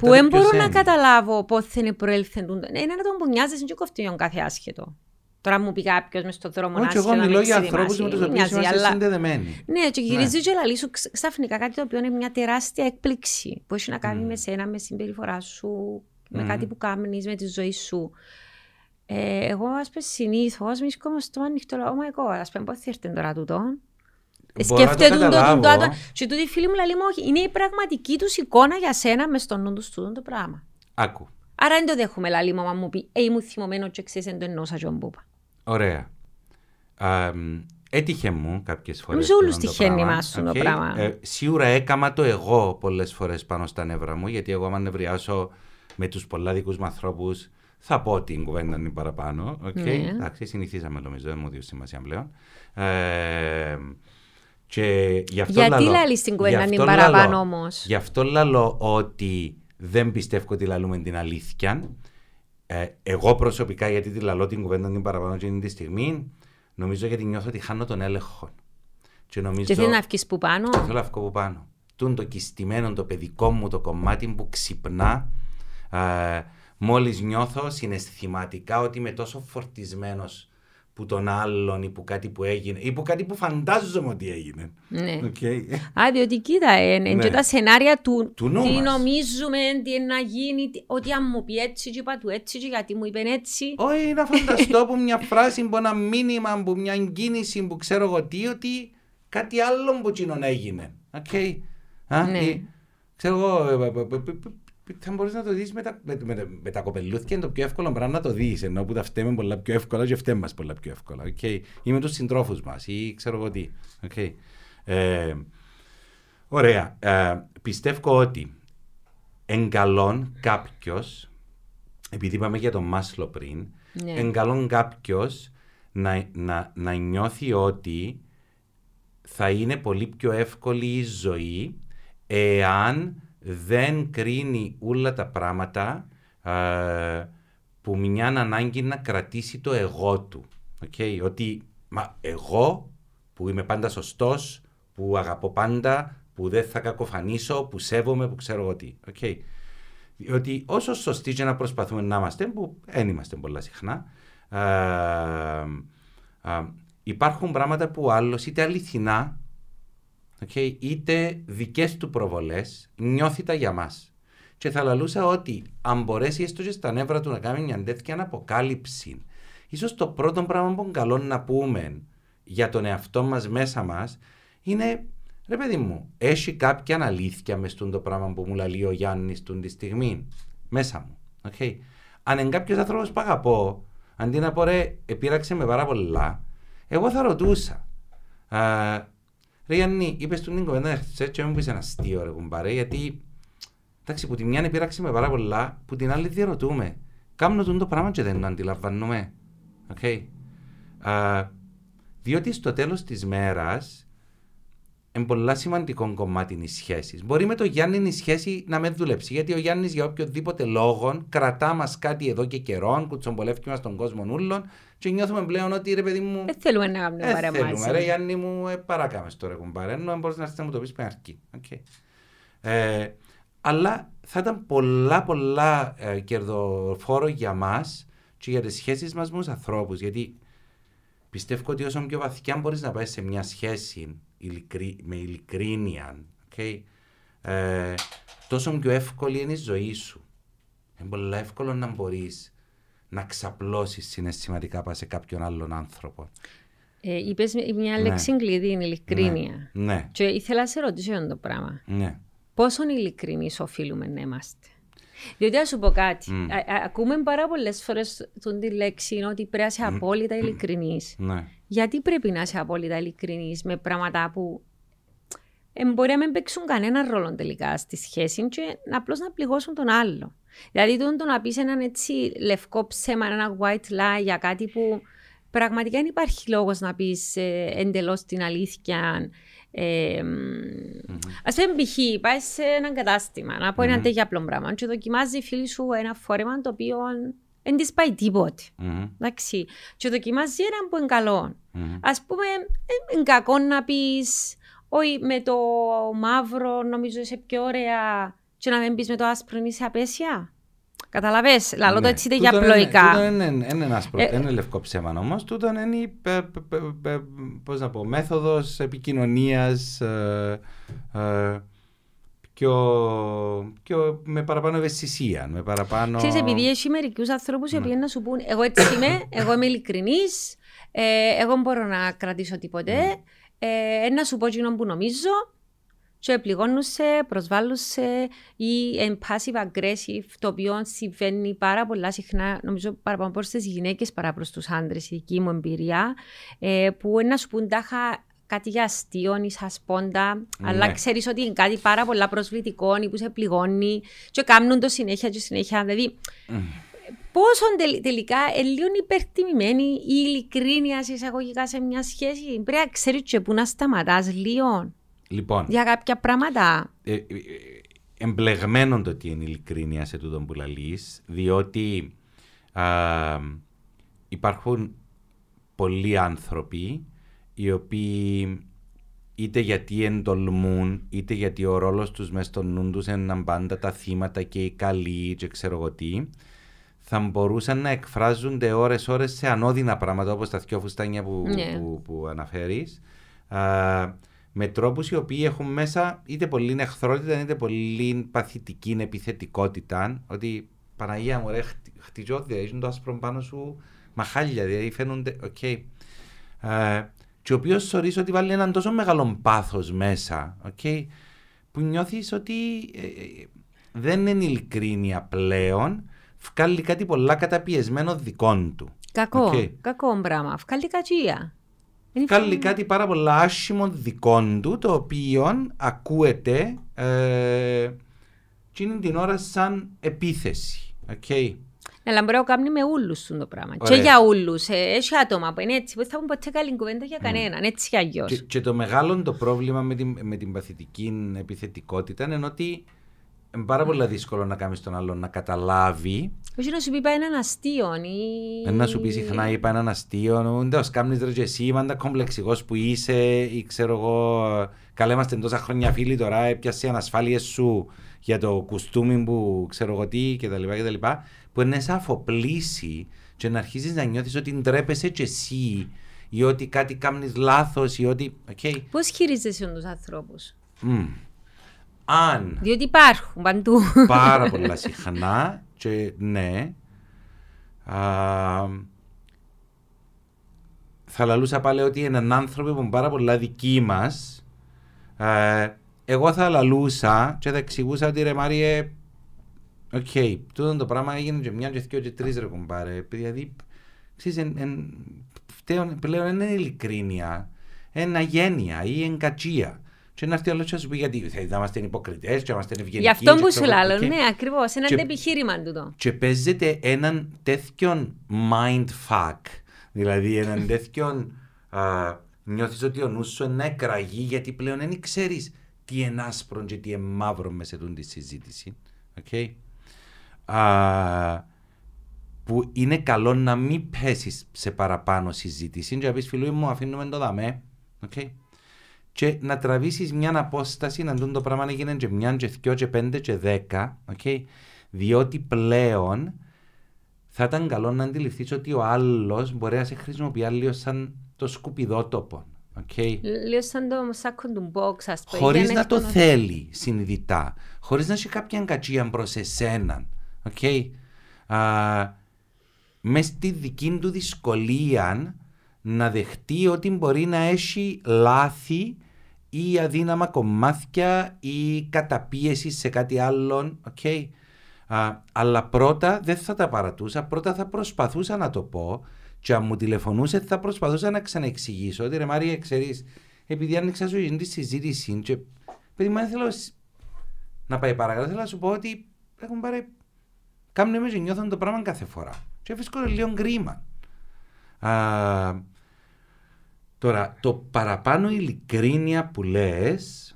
που δεν μπορώ να καταλάβω πώς θα είναι προέλθεν. Είναι να τον που νοιάζει, δεν κοφτεί κάθε άσχετο. Τώρα μου πει κάποιος μες στον δρόμο Όχι, εγώ μιλώ για ανθρώπους με τους οποίους είμαστε αλλά... συνδεδεμένοι. Ναι, και γυρίζει ναι. και λαλή σου ξαφνικά κάτι το οποίο είναι μια τεράστια έκπληξη που έχει να κάνει mm. με σένα, με συμπεριφορά σου, με mm. κάτι που κάνεις, με τη ζωή σου. Ε, εγώ, ας πούμε, συνήθως βρίσκομαι στο ανοιχτό. Oh my god, ας πούμε, πώς θα έρθει τώρα τούτο. Σκέφτεται το, το, άτομο. Και τούτη φίλη μου λέει μου, όχι, είναι η πραγματική τους εικόνα για σένα μες στον νου τους το πράγμα. Άκου. Άρα δεν το δέχομαι, λαλή μου, μου πει, Ε, ήμουν θυμωμένο και ξέρεις, δεν το εννοούσα, τζιαι όμπου 'πα. Ωραία. Α, έτυχε μου κάποιες φορές. Νομίζω όλους τυχαίνει μα το πράγμα. Ε, σίγουρα έκαμα το εγώ πολλές φορές πάνω στα νεύρα μου, γιατί εγώ, άμα νευριάσω με τους πολλά δικούς μου ανθρώπους, θα πω την κουβέντα είναι παραπάνω. Okay. Ναι. Εντάξει, συνηθίζαμε νομίζω, δεν μου δίνει σημασία πλέον. Ε, και γι αυτό Γιατί λαλείς την κουβέντα είναι παραπάνω όμως; Γι' αυτό λέω ότι δεν πιστεύω ότι λαλούμε την αλήθεια. Ε, εγώ προσωπικά, γιατί τη λαλώ την κουβέντα την παραπάνω και είναι τη στιγμή, νομίζω γιατί νιώθω ότι χάνω τον έλεγχο. Και, νομίζω, και θέλει να βγει που πάνω; Και θέλω να βγω που πάνω. Τούν το κιστημένο, το παιδικό μου το κομμάτι που ξυπνά. Ε, μόλις νιώθω συναισθηματικά ότι είμαι τόσο φορτισμένος που τον άλλον ή που κάτι που έγινε ή που κάτι που φαντάζομαι ότι έγινε. Ναι. Okay. Α, διότι κοίτα, είναι ναι. και τα σενάρια του, του τι μας. νομίζουμε, τι να γίνει, ότι αν μου πει έτσι και είπα του έτσι και γιατί μου είπε έτσι. Όχι, να φανταστώ που μια φράση, που ένα μήνυμα, που μια κίνηση, που ξέρω εγώ τι, ότι κάτι άλλο που κοινωνά έγινε. Okay. Ναι. Ξέρω εγώ, θα μπορείς να το δεις με, τα, με, με, με τα κοπελούθια είναι το πιο εύκολο πράγμα να το δεις. Ενώ που τα φταίμε πολλά πιο εύκολα και φταίμε μας πολλά πιο εύκολα. Okay. Ή με τους συντρόφους μας ή ξέρω εγώ τι. Okay. Ε, ωραία. Ε, πιστεύω ότι εγκαλών κάποιος, επειδή είπαμε για τον Μάσλο πριν, ναι. εγκαλών κάποιος να, να, να νιώθει ότι θα είναι πολύ πιο εύκολη η ζωή εάν δεν κρίνει όλα τα πράγματα ε, που μια ανάγκη να κρατήσει το εγώ του. Okay? Ότι μα εγώ που είμαι πάντα σωστός, που αγαπώ πάντα, που δεν θα κακοφανίσω, που σέβομαι, που ξέρω εγώ τι. Okay? Ότι όσο σωστοί και να προσπαθούμε να είμαστε, που δεν είμαστε πολλά συχνά, ε, ε, υπάρχουν πράγματα που άλλος είτε αληθινά okay, είτε δικές του προβολές, νιώθει τα για μας. Και θα λαλούσα ότι αν μπορέσει έστω και στα νεύρα του να κάνει μια τέτοια αποκάλυψη, ίσως το πρώτο πράγμα που καλό να πούμε για τον εαυτό μας μέσα μας είναι ρε παιδί μου, έχει κάποια αλήθεια μες στο το πράγμα που μου λέει ο Γιάννης τη στιγμή μέσα μου. Okay. Αν είναι κάποιος άνθρωπος που αγαπώ, αντί να πω ρε, επήραξε με πάρα πολλά, εγώ θα ρωτούσα. Ρε Γιάννη, είπες του την κουβέντα χθες και μου πεις ένας αστείο ρε κουμπάρε, γιατί εντάξει, που τη μια πείραξε με πάρα πολλά, που την άλλη διαρωτούμε. Κάμνω το πράγμα και δεν το αντιλαμβάνουμε. Okay. Uh, διότι στο τέλος της μέρας είναι πολύ σημαντικό κομμάτι οι σχέσεις. Μπορεί με το Γιάννη η σχέση να με δουλέψει. Γιατί ο Γιάννης για οποιοδήποτε λόγο κρατά μας κάτι εδώ και καιρό, κουτσομπολεύει μας τον κόσμο νουλών και νιώθουμε πλέον ότι ρε παιδί μου. Δεν θέλουμε να κάνουμε ε, παρέα θέλουμε, Ρε Γιάννη μου, ε, παράκαμες στο ρε κουμπάρε. Ενώ μπορείς να έρθεις να μου το πεις πριν αρκεί. Okay. Ε, αλλά θα ήταν πολλά πολλά ε, κερδοφόρο για μας και για τις σχέσεις μας με τους ανθρώπους. Γιατί πιστεύω ότι όσο πιο βαθιά μπορείς να πάεις σε μια σχέση με ειλικρίνεια, okay, ε, τόσο πιο εύκολη είναι η ζωή σου. Είναι πολύ εύκολο να μπορείς να ξαπλώσεις συναισθηματικά πάνω σε κάποιον άλλον άνθρωπο. Ε, Είπες μια ναι. λέξη κλειδί, είναι ειλικρίνεια. Ναι. ναι. Και ήθελα να σε ρωτήσω αυτό το πράγμα. Ναι. Πόσο ειλικρινείς οφείλουμε να είμαστε; Διότι να σου πω κάτι. Mm. ακούμε πάρα πολλές φορές τη λέξη ότι πρέπει να είσαι απόλυτα ειλικρινής. Ναι. Γιατί πρέπει να είσαι απόλυτα ειλικρινής με πράγματα που ε, μπορεί να μην παίξουν κανένα ρόλο τελικά στη σχέση και απλώς να πληγώσουν τον άλλο. Δηλαδή το, το να πεις έναν έτσι λευκό ψέμα, ένα white lie για κάτι που πραγματικά δεν υπάρχει λόγος να πεις ε, εντελώς την αλήθεια. Ε, mm-hmm. Α πούμε, π.χ. πάεις σε ένα κατάστημα να πω mm-hmm. ένα τέτοιο απλό πράγμα και δοκιμάζει η φίλη σου ένα φόρεμα το οποίο δεν της πάει τίποτε. Mm-hmm. Εντάξει. Και δοκιμάζει ένα που είναι καλό. Mm-hmm. Α πούμε, είναι κακό να πεις, Όχι, με το μαύρο νομίζω είσαι πιο ωραία, και να μην πεις με το άσπρο είσαι απέσια. Καταλαβέ, λαλό το έτσι είτε για απλοϊκά. Δεν είναι λευκό ψέμα όμως. Τούτο είναι πώς να πω, μέθοδος επικοινωνίας πιο, με παραπάνω ευαισθησία. Με παραπάνω... Ξέρεις, επειδή έχει μερικούς ανθρώπους οι οποίοι να σου πούν εγώ έτσι είμαι, εγώ είμαι ειλικρινής, ε, εγώ μπορώ να κρατήσω τίποτε, ε, να σου πω εκείνο που νομίζω και πληγώνουν σε, προσβάλλουν σε ή passive aggressive, το οποίο συμβαίνει πάρα πολλά συχνά, νομίζω παραπάνω προς τις γυναίκες παρά προς τους άντρες, η δική μου εμπειρία, ε, που να σου πούν τάχα κάτι για αστείο ή σπόντα, ναι. αλλά ξέρεις ότι είναι κάτι πάρα πολλά προσβλητικό ή που σε πληγώνει και κάνουν το συνέχεια και συνέχεια, δηλαδή... Mm. Πόσο τελικά είναι λίγο υπερτιμημένη η ειλικρίνεια εισαγωγικά σε μια σχέση. Πρέπει να ξέρεις και πού να σταματάς λίγο. Λοιπόν, για κάποια πράγματα. Ε, ε, εμπλεγμένο το ότι είναι ειλικρίνεια σε τούτο που λαλείς, διότι α, υπάρχουν πολλοί άνθρωποι οι οποίοι είτε γιατί εντολμούν, είτε γιατί ο ρόλος τους μες στο νου τους είναι πάντα τα θύματα και οι καλοί και ξέρω εγώ τι, θα μπορούσαν να εκφράζονται ώρες-ώρες σε ανώδυνα πράγματα όπως τα δυο φουστάνια που, yeah. που, που αναφέρεις με τρόπους οι οποίοι έχουν μέσα είτε πολύ εχθρότητα είτε πολύ παθητική επιθετικότητα. Ότι Παναγία μου, ρε, χτυζώ, δηλαδή το άσπρο πάνω σου μαχάλια, δηλαδή φαίνονται. Okay. Ε, και ο οποίος θεωρείς ότι βάλει έναν τόσο μεγάλο πάθος μέσα, okay, που νιώθεις ότι ε, ε, δεν είναι ειλικρίνεια πλέον, βγάλει κάτι πολλά καταπιεσμένο δικών του. Κακό, okay. κακό πράγμα. Βγάλει κατσία. Κάνει κάτι πάρα πολύ άσχημο δικών του, το οποίο ακούεται ε, και είναι την ώρα σαν επίθεση. Okay. Αλλά μπορεί να κάνει με όλου το πράγμα. Ωραία. Και για όλου. Ε, έχει άτομα που είναι έτσι, που θα πούν ποτέ καλή κουβέντα για κανέναν. Mm. Έτσι κι αλλιώς. Και, και, το μεγάλο το πρόβλημα με την, με την παθητική επιθετικότητα είναι ότι είναι πάρα πολύ δύσκολο να κάνεις τον άλλον να καταλάβει. Όχι να σου πει είπα έναν αστείο. Ή... Να σου πει συχνά είπα έναν αστείο. Ούτε ω κάμνη ρε και εσύ, μάντα κομπλεξικός που είσαι, ή ξέρω εγώ, καλά είμαστε τόσα χρόνια φίλοι τώρα, έπιασε ανασφάλειες σου για το κουστούμι που ξέρω εγώ τι κτλ. κτλ που είναι σε αφοπλήσει και να αρχίζεις να νιώθεις ότι ντρέπεσαι και εσύ ή ότι κάτι κάνει λάθος ή ότι. Okay. Πώς χειρίζεσαι τους ανθρώπους; Mm αν. Διότι υπάρχουν παντού. Πάρα πολλά συχνά και ναι. Α, θα λαλούσα πάλι ότι έναν άνθρωπο που είναι πάρα πολλά δική μας. Εγώ θα λαλούσα και θα εξηγούσα ότι ρε Μάριε, οκ, okay, τούτο το πράγμα έγινε και μια και δύο και τρεις ρε κουμπάρε. Δηλαδή, ξέρεις, εν, εν, πλέον είναι ειλικρίνεια, είναι αγένεια ή εν κακία. Και να έρθει άλλος και να σου πει γιατί θα είμαστε υποκριτές, και είμαστε ευγενικοί. Γι' αυτό που σου λέω, ναι, ακριβώς. Ένα και, επιχείρημα τούτο. Και παίζεται έναν τέτοιο mindfuck. Δηλαδή έναν τέτοιο. Νιώθεις ότι ο νους σου είναι εκραγεί γιατί πλέον δεν ξέρεις τι είναι άσπρο και τι είναι μαύρο μέσα σε τη συζήτηση. Okay? Α, που είναι καλό να μην πέσεις σε παραπάνω συζήτηση και να πεις φίλου μου αφήνουμε το δαμέ. Okay? Και να τραβήσεις μια απόσταση να δουν το πράγμα να γίνει και μια, και δυο, και πέντε, και δέκα, okay? διότι πλέον θα ήταν καλό να αντιληφθείς ότι ο άλλος μπορεί να σε χρησιμοποιεί λίγο σαν το σκουπιδότοπο. Okay. Λίγο σαν το σάκο του box, ας πούμε. Χωρίς να το θέλει συνειδητά. Χωρίς να έχει κάποια κατσία προς εσένα. Okay. Μες στη δική του δυσκολία να δεχτεί ότι μπορεί να έχει λάθη ή αδύναμα κομμάτια ή καταπίεση σε κάτι άλλο. Okay. αλλά πρώτα δεν θα τα παρατούσα, πρώτα θα προσπαθούσα να το πω και αν μου τηλεφωνούσε θα προσπαθούσα να ξαναεξηγήσω ότι ρε Μάρια ξέρεις επειδή άνοιξα σου τη συζήτηση και παιδί μου θέλω να πάει παρακάτω θέλω να σου πω ότι έχουν πάρει κάνουν με και νιώθουν το πράγμα κάθε φορά και βρίσκω λίγο κρίμα. Τώρα το παραπάνω ειλικρίνεια που λες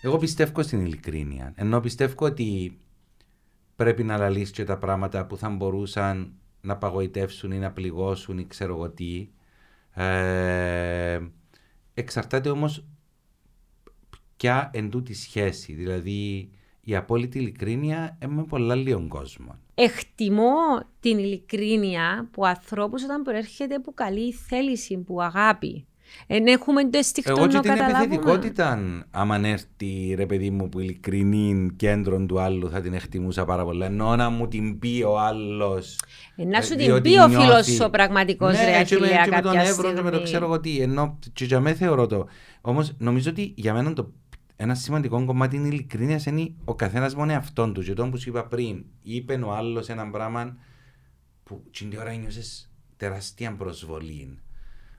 εγώ πιστεύω στην ειλικρίνεια ενώ πιστεύω ότι πρέπει να λαλείς και τα πράγματα που θα μπορούσαν να παγοητεύσουν ή να πληγώσουν ή ξέρω εγώ τι. Ε, εξαρτάται όμως ποια εν τούτη σχέση. Δηλαδή η απόλυτη ειλικρίνεια με πολλά λίγων κόσμο. Εκτιμώ την ειλικρίνεια που ανθρώπους όταν προέρχεται από καλή θέληση, που αγάπη. Εν έχουμε το αισθηκτό Εγώ και την επιθετικότητα, άμα έρθει ρε παιδί μου που ειλικρινή κέντρο του άλλου θα την εκτιμούσα πάρα πολύ. Ενώ να μου την πει ο άλλος. Ε, να σου την πει ο φίλο ο πραγματικός ναι, ρε και, με, και με τον Εύρο και με το ξέρω εγώ τι. Ενώ και για μένα θεωρώ το. Όμως νομίζω ότι για μένα το ένα σημαντικό κομμάτι είναι η ειλικρίνεια είναι ο καθένας μόνο εαυτόν του. Και το που σου είπα πριν, είπε ο άλλος ένα πράγμα που την ώρα νιώσε τεράστια προσβολή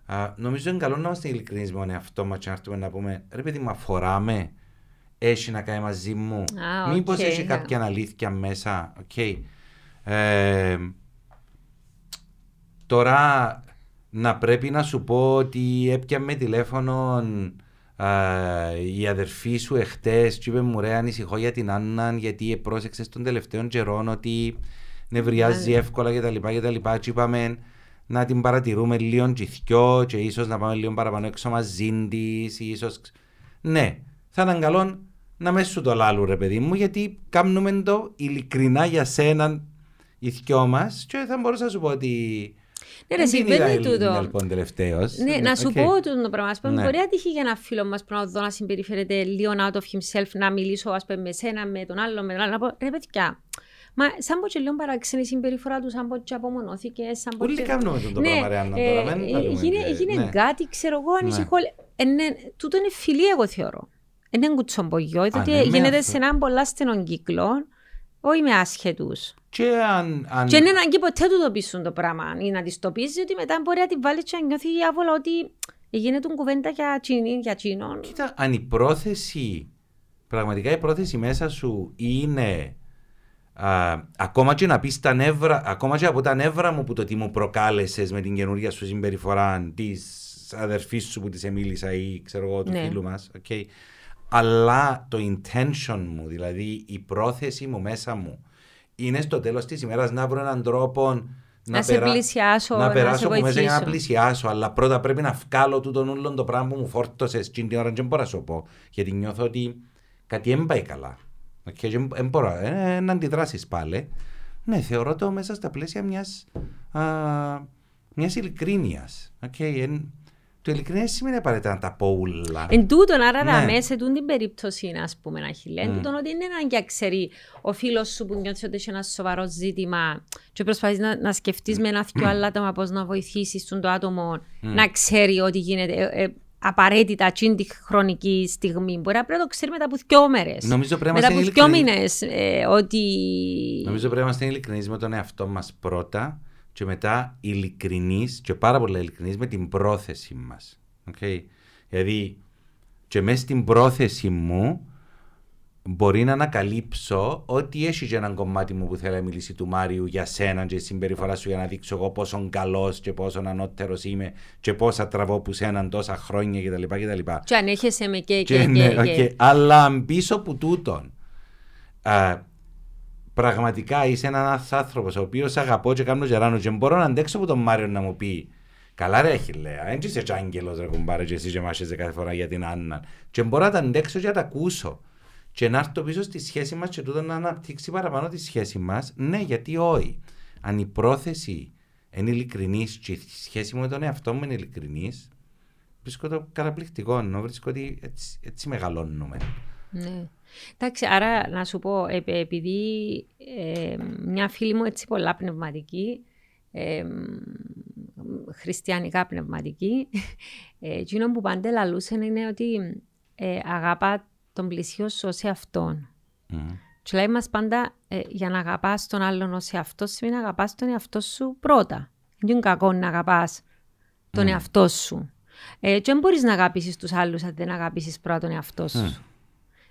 Α, νομίζω είναι καλό να είμαστε ειλικρινείς με τον εαυτό μας και να έρθουμε να πούμε ρε παιδί μου, αφορά με. Έχει να κάνει μαζί μου. Ah, Μήπως okay, έχει yeah. κάποια αλήθεια μέσα. Okay. Ε, τώρα να πρέπει να σου πω ότι έπιαμε τηλέφωνο α, η αδερφή σου εχθές και είπε μου ρε ανησυχώ για την Άννα γιατί πρόσεξε των τελευταίων καιρών ότι νευριάζει εύκολα κτλ. Και είπαμε να την παρατηρούμε λίγο τσιθιό και ίσως να πάμε λίγο παραπάνω έξω μαζί της. Ίσως... Ναι, θα ήταν καλό να μες σου το λάλου ρε παιδί μου γιατί κάνουμε το ειλικρινά για σένα οι δυο μας και θα μπορούσα να σου πω ότι ναι, ρε, συμβαίνει τούτο. Λοιπόν, τελευταίος. Ναι, να σου okay. πω το πράγμα. Ας πούμε, ναι. μπορεί να τύχει για ένα φίλο μας που να δω να συμπεριφέρεται λίγο out of himself, να μιλήσω ας πούμε, με σένα, με τον άλλο, με τον άλλο. Να πω, ρε παιδιά, Μα σαν πως και λίγο παράξενη συμπεριφορά τους, σαν πως και απομονώθηκες. Σαν Πολύ και... κάνουμε το ναι, πράγμα, Ριάννα, τώρα. Ε, έγινε ναι. κάτι, ξέρω εγώ, ανησυχώ. Ναι. Ε, ναι, τούτο είναι φιλή, εγώ θεωρώ. Είναι κουτσομπογιό, διότι ναι, γίνεται σε έναν πολλά στενό κύκλο, όχι με άσχετους. Και, αν, αν... και είναι ανάγκη ποτέ του το πείσουν το πράγμα ή να τη το πείσει, ότι μετά μπορεί να τη βάλεις και να νιώθει άβολα ότι γίνεται κουβέντα για τσίνη, για τσίνον. Κοίτα, αν η πρόθεση, πραγματικά η πρόθεση μέσα σου είναι Α, ακόμα και να πεις τα νεύρα, ακόμα και από τα νεύρα μου που το τι μου προκάλεσες με την καινούργια σου συμπεριφορά της αδερφής σου που της μίλησα ή ξέρω εγώ του ναι. φίλου μας. Okay. Αλλά το intention μου, δηλαδή η πρόθεση μου μέσα μου, είναι στο τέλος της ημέρας να βρω έναν τρόπο να, να σε περα... πλησιάσω, να, να περάσω από μέσα για να πλησιάσω. Αλλά πρώτα πρέπει να βγάλω τούτο όλο το πράγμα που μου φόρτωσε. Την ώρα δεν μπορώ να σου πω. Γιατί νιώθω ότι κάτι δεν πάει καλά. Και δεν μπορώ ε, να αντιδράσεις πάλι. Ναι, θεωρώ το μέσα στα πλαίσια μιας μιας ειλικρίνειας. Okay, το ειλικρινέ σημαίνει απαραίτητα να τα πω ούλα. Εν τούτον, άρα ναι. μέσα σε την περίπτωση, ας πούμε, να χειλέ, mm. τούτον ότι είναι ανάγκη να ξέρει ο φίλος σου που νιώθεις ότι έχει ένα σοβαρό ζήτημα και προσπαθείς να, να σκεφτείς mm. με ένα δυο άλλα άτομα πώς να βοηθήσεις το άτομο mm. να ξέρει ότι γίνεται. Ε, ε, απαραίτητα εκείνη τη χρονική στιγμή. Μπορεί να πρέπει να το ξέρει μετά από δύο μέρες. Μετά από δύο μήνες. Ε, ότι... Νομίζω πρέπει να είμαστε ειλικρινείς με τον εαυτό μας πρώτα και μετά ειλικρινείς και πάρα πολύ ειλικρινείς με την πρόθεση μας. Okay. Δηλαδή, και μέσα στην πρόθεση μου μπορεί να ανακαλύψω ότι έχει και έναν κομμάτι μου που θέλει να μιλήσει του Μάριου για σένα και συμπεριφορά σου για να δείξω εγώ πόσο καλός και πόσο ανώτερος είμαι και πόσα τραβώ που σέναν τόσα χρόνια κτλ. κτλ. Και αν έχεσαι με και, και, και, ναι, και, okay. Αλλά πίσω από τούτον α, πραγματικά είσαι ένας άνθρωπος ο οποίος αγαπώ και κάνω γεράνο και μπορώ να αντέξω από τον Μάριο να μου πει Καλά ρε Αχιλέα, δεν είσαι άγγελος ρε κουμπάρε και εσύ και μάχεσαι κάθε φορά για την Άννα. Και μπορώ να τα αντέξω και να τα ακούσω. και να έρθω πίσω στη σχέση μας και τούτο να αναπτύξει παραπάνω τη σχέση μας. Ναι, γιατί όχι. Αν η πρόθεση είναι ειλικρινής και η σχέση μου με τον εαυτό μου είναι ειλικρινής, βρίσκω το καταπληκτικό. Ενώ βρίσκω ότι έτσι, έτσι μεγαλώνουμε. Ναι. Εντάξει, άρα να σου πω, επειδή ε, μια φίλη μου έτσι πολλά πνευματική, ε, χριστιανικά πνευματική, ε, εκείνο που πάντα λαλούσε είναι ότι ε, αγαπά τον πλησίο σου ως εαυτόν. Mm. Και λέει μας πάντα, ε, για να αγαπάς τον άλλον ως εαυτό σημαίνει να αγαπάς τον εαυτό σου πρώτα. Δεν είναι κακό να αγαπάς τον mm. εαυτό σου. Ε, και δεν μπορείς να αγαπήσεις τους άλλους αν δεν αγαπήσεις πρώτα τον εαυτό σου. Mm.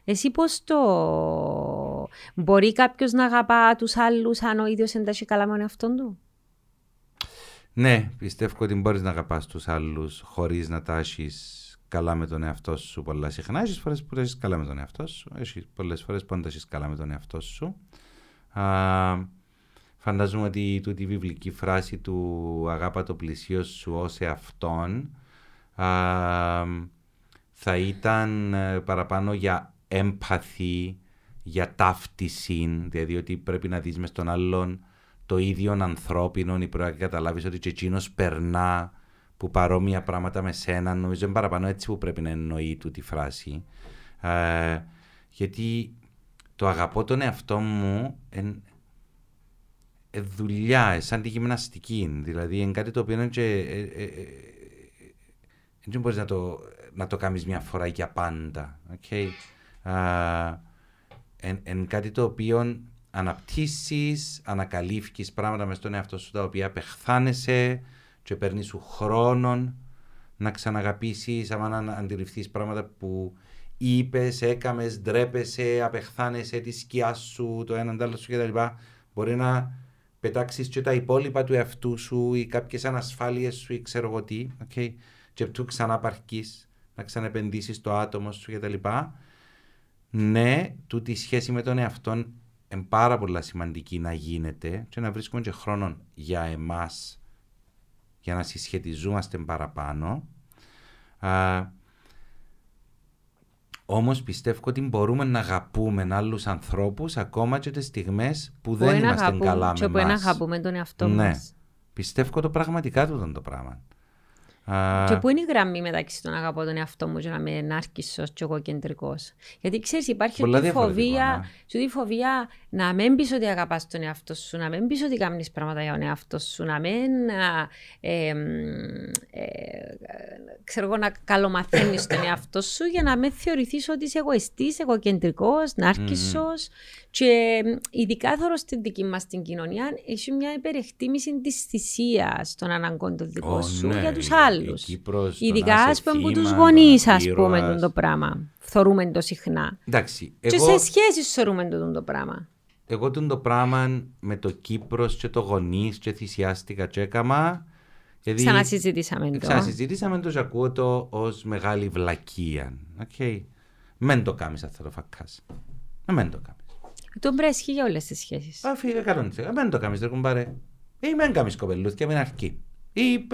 Εσύ πώς το... Μπορεί κάποιος να αγαπά τους άλλους αν ο ίδιος εντάσσει καλά με τον εαυτό του; Ναι, πιστεύω ότι μπορείς να αγαπάς τους άλλους χωρίς να τάσεις καλά με τον εαυτό σου πολλά συχνά. Έχεις φορές που έχεις καλά με τον εαυτό σου. Έχεις πολλές φορές που δεν έχεις καλά με τον εαυτό σου. Α, φανταζούμε ότι τούτη η βιβλική φράση του αγάπα το πλησίο σου ως εαυτόν α, θα ήταν ε, παραπάνω για έμπαθη, για ταύτιση, δηλαδή ότι πρέπει να δεις με τον άλλον το ίδιο ανθρώπινο ή πρέπει να καταλάβεις ότι και εκείνος περνά που παρόμοια πράγματα με σένα, νομίζω είναι παραπάνω έτσι που πρέπει να εννοεί του τη φράση. Ε, γιατί το αγαπώ τον εαυτό μου εν, ε, δουλειά, σαν τη γυμναστική. Δηλαδή είναι κάτι το οποίο είναι και, ε, ε, ε δεν μπορείς να το, να το κάνεις μια φορά για πάντα. Okay? Εν, κάτι το οποίο αναπτύσσεις, ανακαλύφεις πράγματα μες στον εαυτό σου τα οποία απεχθάνεσαι, και παίρνεις σου χρόνο να ξαναγαπήσεις, άμα να αντιληφθείς πράγματα που είπες, έκαμες, ντρέπεσαι, απεχθάνεσαι τη σκιά σου, το έναν άλλο σου κτλ. Μπορεί να πετάξεις και τα υπόλοιπα του εαυτού σου ή κάποιες ανασφάλειες σου ή ξέρω εγώ τι. Okay. Και του ξαναπαρκείς, να ξανεπενδύσει το άτομο σου κτλ. Ναι, τούτη η σχέση με τον εαυτό είναι πάρα πολύ σημαντική να γίνεται και να βρίσκουμε και χρόνο για εμάς για να συσχετιζόμαστε παραπάνω. Α, όμως πιστεύω ότι μπορούμε να αγαπούμε άλλους ανθρώπους ακόμα και τις στιγμές που, που δεν είμαστε καλά με εμάς. Και που να αγαπούμε τον εαυτό ναι. μας. Πιστεύω το πραγματικά του το πράγμα. Και πού είναι η γραμμή μεταξύ των αγαπώ τον εαυτό μου και να είμαι ενάρκησος και εγώ κεντρικός. Γιατί ξέρεις, υπάρχει τη φοβία, ναι. τη φοβία να μην πεις ότι αγαπάς τον εαυτό σου, να μην πεις ότι κάνεις πράγματα για τον εαυτό σου, να μην. Ε, ε, ξέρω εγώ, να καλομαθαίνεις τον εαυτό σου για να μην θεωρηθείς ότι είσαι εγωιστής, εγωκεντρικός, νάρκησο. Mm. Και ειδικά θεωρώ στην δική μας την κοινωνία, έχει μια υπερεκτίμηση της θυσίας των αναγκών των δικών σου ναι, για τους άλλους. Ειδικά, ας πούμε, από τους γονείς, ας πούμε, το πράγμα. Θεωρούμε το συχνά. Εντάξει, και σε σχέση θεωρούμε το, το πράγμα. Εγώ το πράγμα με το Κύπρος και το γονείς και θυσιάστηκα και έκαμα. Γιατί ξανασυζητήσαμε το. Ξανασυζητήσαμε το και ακούω το ως μεγάλη βλακεία. Okay. Μεν το κάνει αυτό το φακά. Μεν το κάνει. Το μπρέσχει για όλες τις σχέσεις. Αφού 100%. Μεν το κάνει, δεν κουμπάρε. Ή μεν κάνει κοπελούθια, μην αρκεί. Ή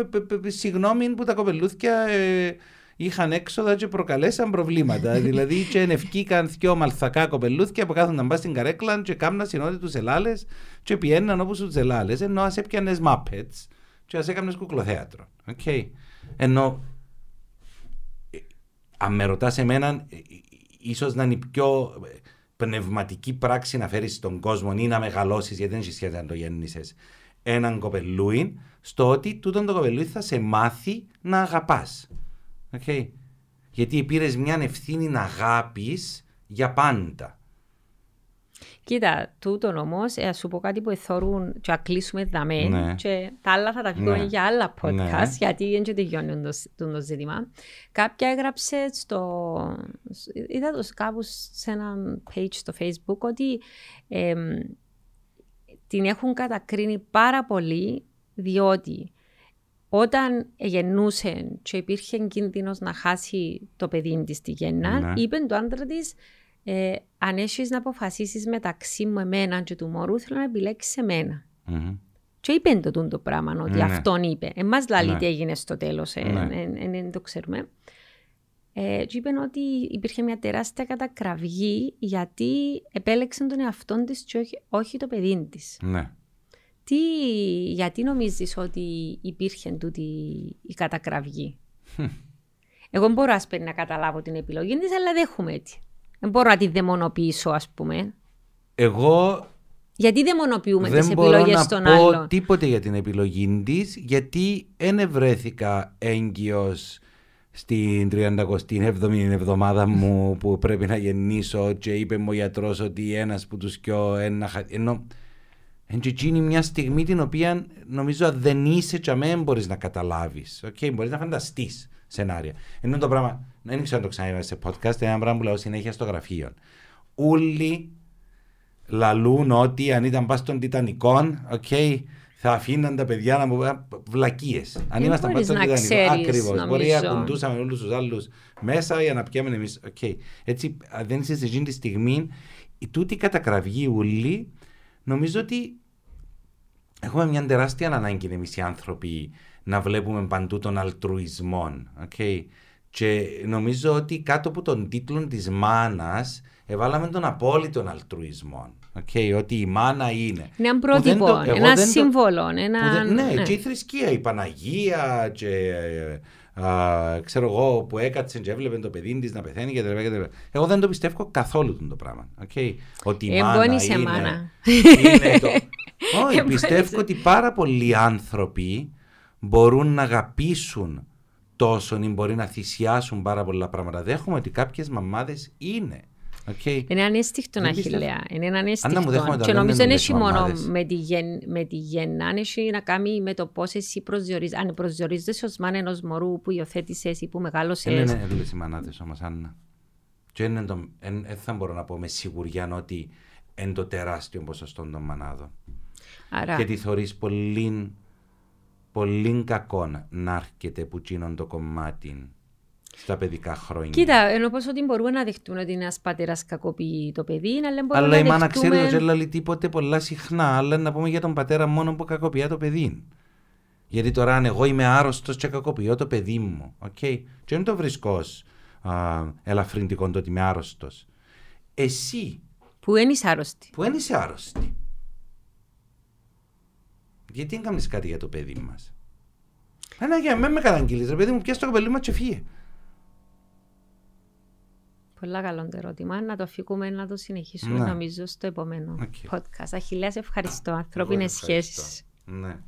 συγγνώμη που τα κοπελούθια ε, είχαν έξοδα και προκαλέσαν προβλήματα. δηλαδή, και ενευκήκαν δυο μαλθακά κοπελούθια που κάθονταν πα στην καρέκλα και κάμνα συνόδη τους ελάλες και πιέναν όπως τους ελάλες. Ενώ ας έπιανες μάπετ και ας έκανε κουκλοθέατρο. Okay. Ενώ ε, αν με ρωτάς εμένα, ε, ίσως να είναι η πιο πνευματική πράξη να φέρεις στον κόσμο ή να μεγαλώσεις, γιατί δεν έχει σχέση να το γέννησες, έναν κοπελούι, στο ότι τούτον το κοπελούι θα σε μάθει να αγαπάς. Okay. Γιατί πήρες μια ευθύνη να αγάπη για πάντα. Κοίτα, τούτο όμως, ε, σου πω κάτι που εθώρουν και να κλείσουμε δαμέ ναι. και τα άλλα θα τα πούμε ναι. για άλλα podcast, ναι. γιατί δεν και τελειώνει το, το, το ζήτημα. Κάποια έγραψε στο. είδα το κάπου σε ένα page στο Facebook ότι ε, την έχουν κατακρίνει πάρα πολύ διότι όταν γεννούσε και υπήρχε κίνδυνος να χάσει το παιδί της στη γεννά, ναι. είπε το άντρα της ε, αν έχεις να αποφασίσεις μεταξύ μου εμένα και του μωρού, θέλω να επιλέξεις εμένα. Mm-hmm. Και είπε το το πράγμα, ότι ναι. αυτόν είπε. Εμά λέει ναι. τι έγινε στο τέλος, δεν ε, ναι. το ξέρουμε. Ε, και είπε ότι υπήρχε μια τεράστια κατακραυγή γιατί επέλεξε τον εαυτό της και όχι, όχι το παιδί της. Ναι. Τι, γιατί νομίζεις ότι υπήρχε τούτη η κατακραυγή; Εγώ μπορώ ας να καταλάβω την επιλογή της, αλλά δεν έχουμε έτσι. Δεν μπορώ να τη δαιμονοποιήσω, ας πούμε. Εγώ γιατί δαιμονοποιούμε δεν τις επιλογές των άλλων. Δεν μπορώ να πω τίποτε για την επιλογή της, γιατί δεν ευρέθηκα έγκυος στην 37η εβδομάδα μου που πρέπει να γεννήσω και είπε μου ο γιατρός ότι ένας που τους κοιό ένα... Ενώ είναι μια στιγμή την οποία νομίζω δεν είσαι και αμέ μπορείς να καταλάβεις. Okay, μπορείς να φανταστείς σενάρια. Ενώ το πράγμα, δεν ξέρω αν το ξαναείδα σε podcast, ένα πράγμα που λέω συνέχεια στο γραφείο. Όλοι λαλούν ότι αν ήταν πας στον Τιτανικό, okay, θα αφήναν τα παιδιά να μου βλακίες. Αν ήμασταν πάντα στον Τιτανικό. Ακριβώς. Μπορεί να κουντούσαμε όλους τους άλλους μέσα για να πιάμε εμείς. Okay. Έτσι, δεν είσαι σε εκείνη τη στιγμή, η τούτη κατακραυγή ούλη, νομίζω ότι έχουμε μια τεράστια ανάγκη εμείς οι άνθρωποι να βλέπουμε παντού τον αλτρουισμό. Okay. Και νομίζω ότι κάτω από τον τίτλο της μάνας εβάλαμε τον απόλυτο αλτρουισμό. Okay, ότι η μάνα είναι. Ένα πρότυπο, το, ένα σύμβολο. Ένα... Δεν, ναι, ναι, και η θρησκεία, η Παναγία και α, ξέρω εγώ που έκατσε και έβλεπε το παιδί της να πεθαίνει και τα Εγώ δεν το πιστεύω καθόλου το πράγμα. Okay. Ότι η μάνα είναι, μάνα. είναι το... Όχι, πιστεύω ότι πάρα πολλοί άνθρωποι μπορούν να αγαπήσουν τόσο ή μπορεί να θυσιάσουν πάρα πολλά πράγματα. Δέχομαι ότι κάποιες μαμάδες είναι. Okay. Είναι ανέστηχτο να χιλέα. Είναι ανέστηχτο. Και νομίζω δεν έχει μόνο με τη, γεν, με τη γεννά, έχει να κάνει με το πώς εσύ προσδιορίζεις. Αν προσδιορίζεσαι ως μάνα ενός μωρού που υιοθέτησες ή που μεγάλωσες. Δεν είναι εύκολε οι μανάδες όμως, Άννα. Και δεν θα μπορώ να πω με σιγουριά ότι είναι το τεράστιο ποσοστό των μανάδων. Άρα... Και τη θεωρείς πολύ, πολύ κακό να έρχεται που τσίνον το κομμάτι στα παιδικά χρόνια; Κοίτα, ενώ πως ότι μπορούμε να δεχτούν ότι ένας πατέρας κακοποιεί το παιδί, αλλά μπορούμε αλλά να η μάνα ξέρει ότι δεν λέει τίποτε πολλά συχνά, αλλά να πούμε για τον πατέρα μόνο που κακοποιεί το παιδί. Γιατί τώρα αν εγώ είμαι άρρωστος και κακοποιώ το παιδί μου, okay, και δεν το βρίσκω ελαφρυντικό το ότι είμαι άρρωστος. Εσύ. Που δεν είσαι άρρωστη. Που δεν είσαι άρρωστη. Γιατί δεν κάνεις κάτι για το παιδί μας; Ένα για μένα με καταγγείλεις, ρε παιδί μου, πιάσει το κοπελί μας και φύγε. Πολλά καλό το ερώτημα. Να το αφήκουμε να το συνεχίσουμε ναι. νομίζω στο επόμενο okay. podcast. Αχιλέα, ευχαριστώ. Ανθρώπινες σχέσεις. Ναι.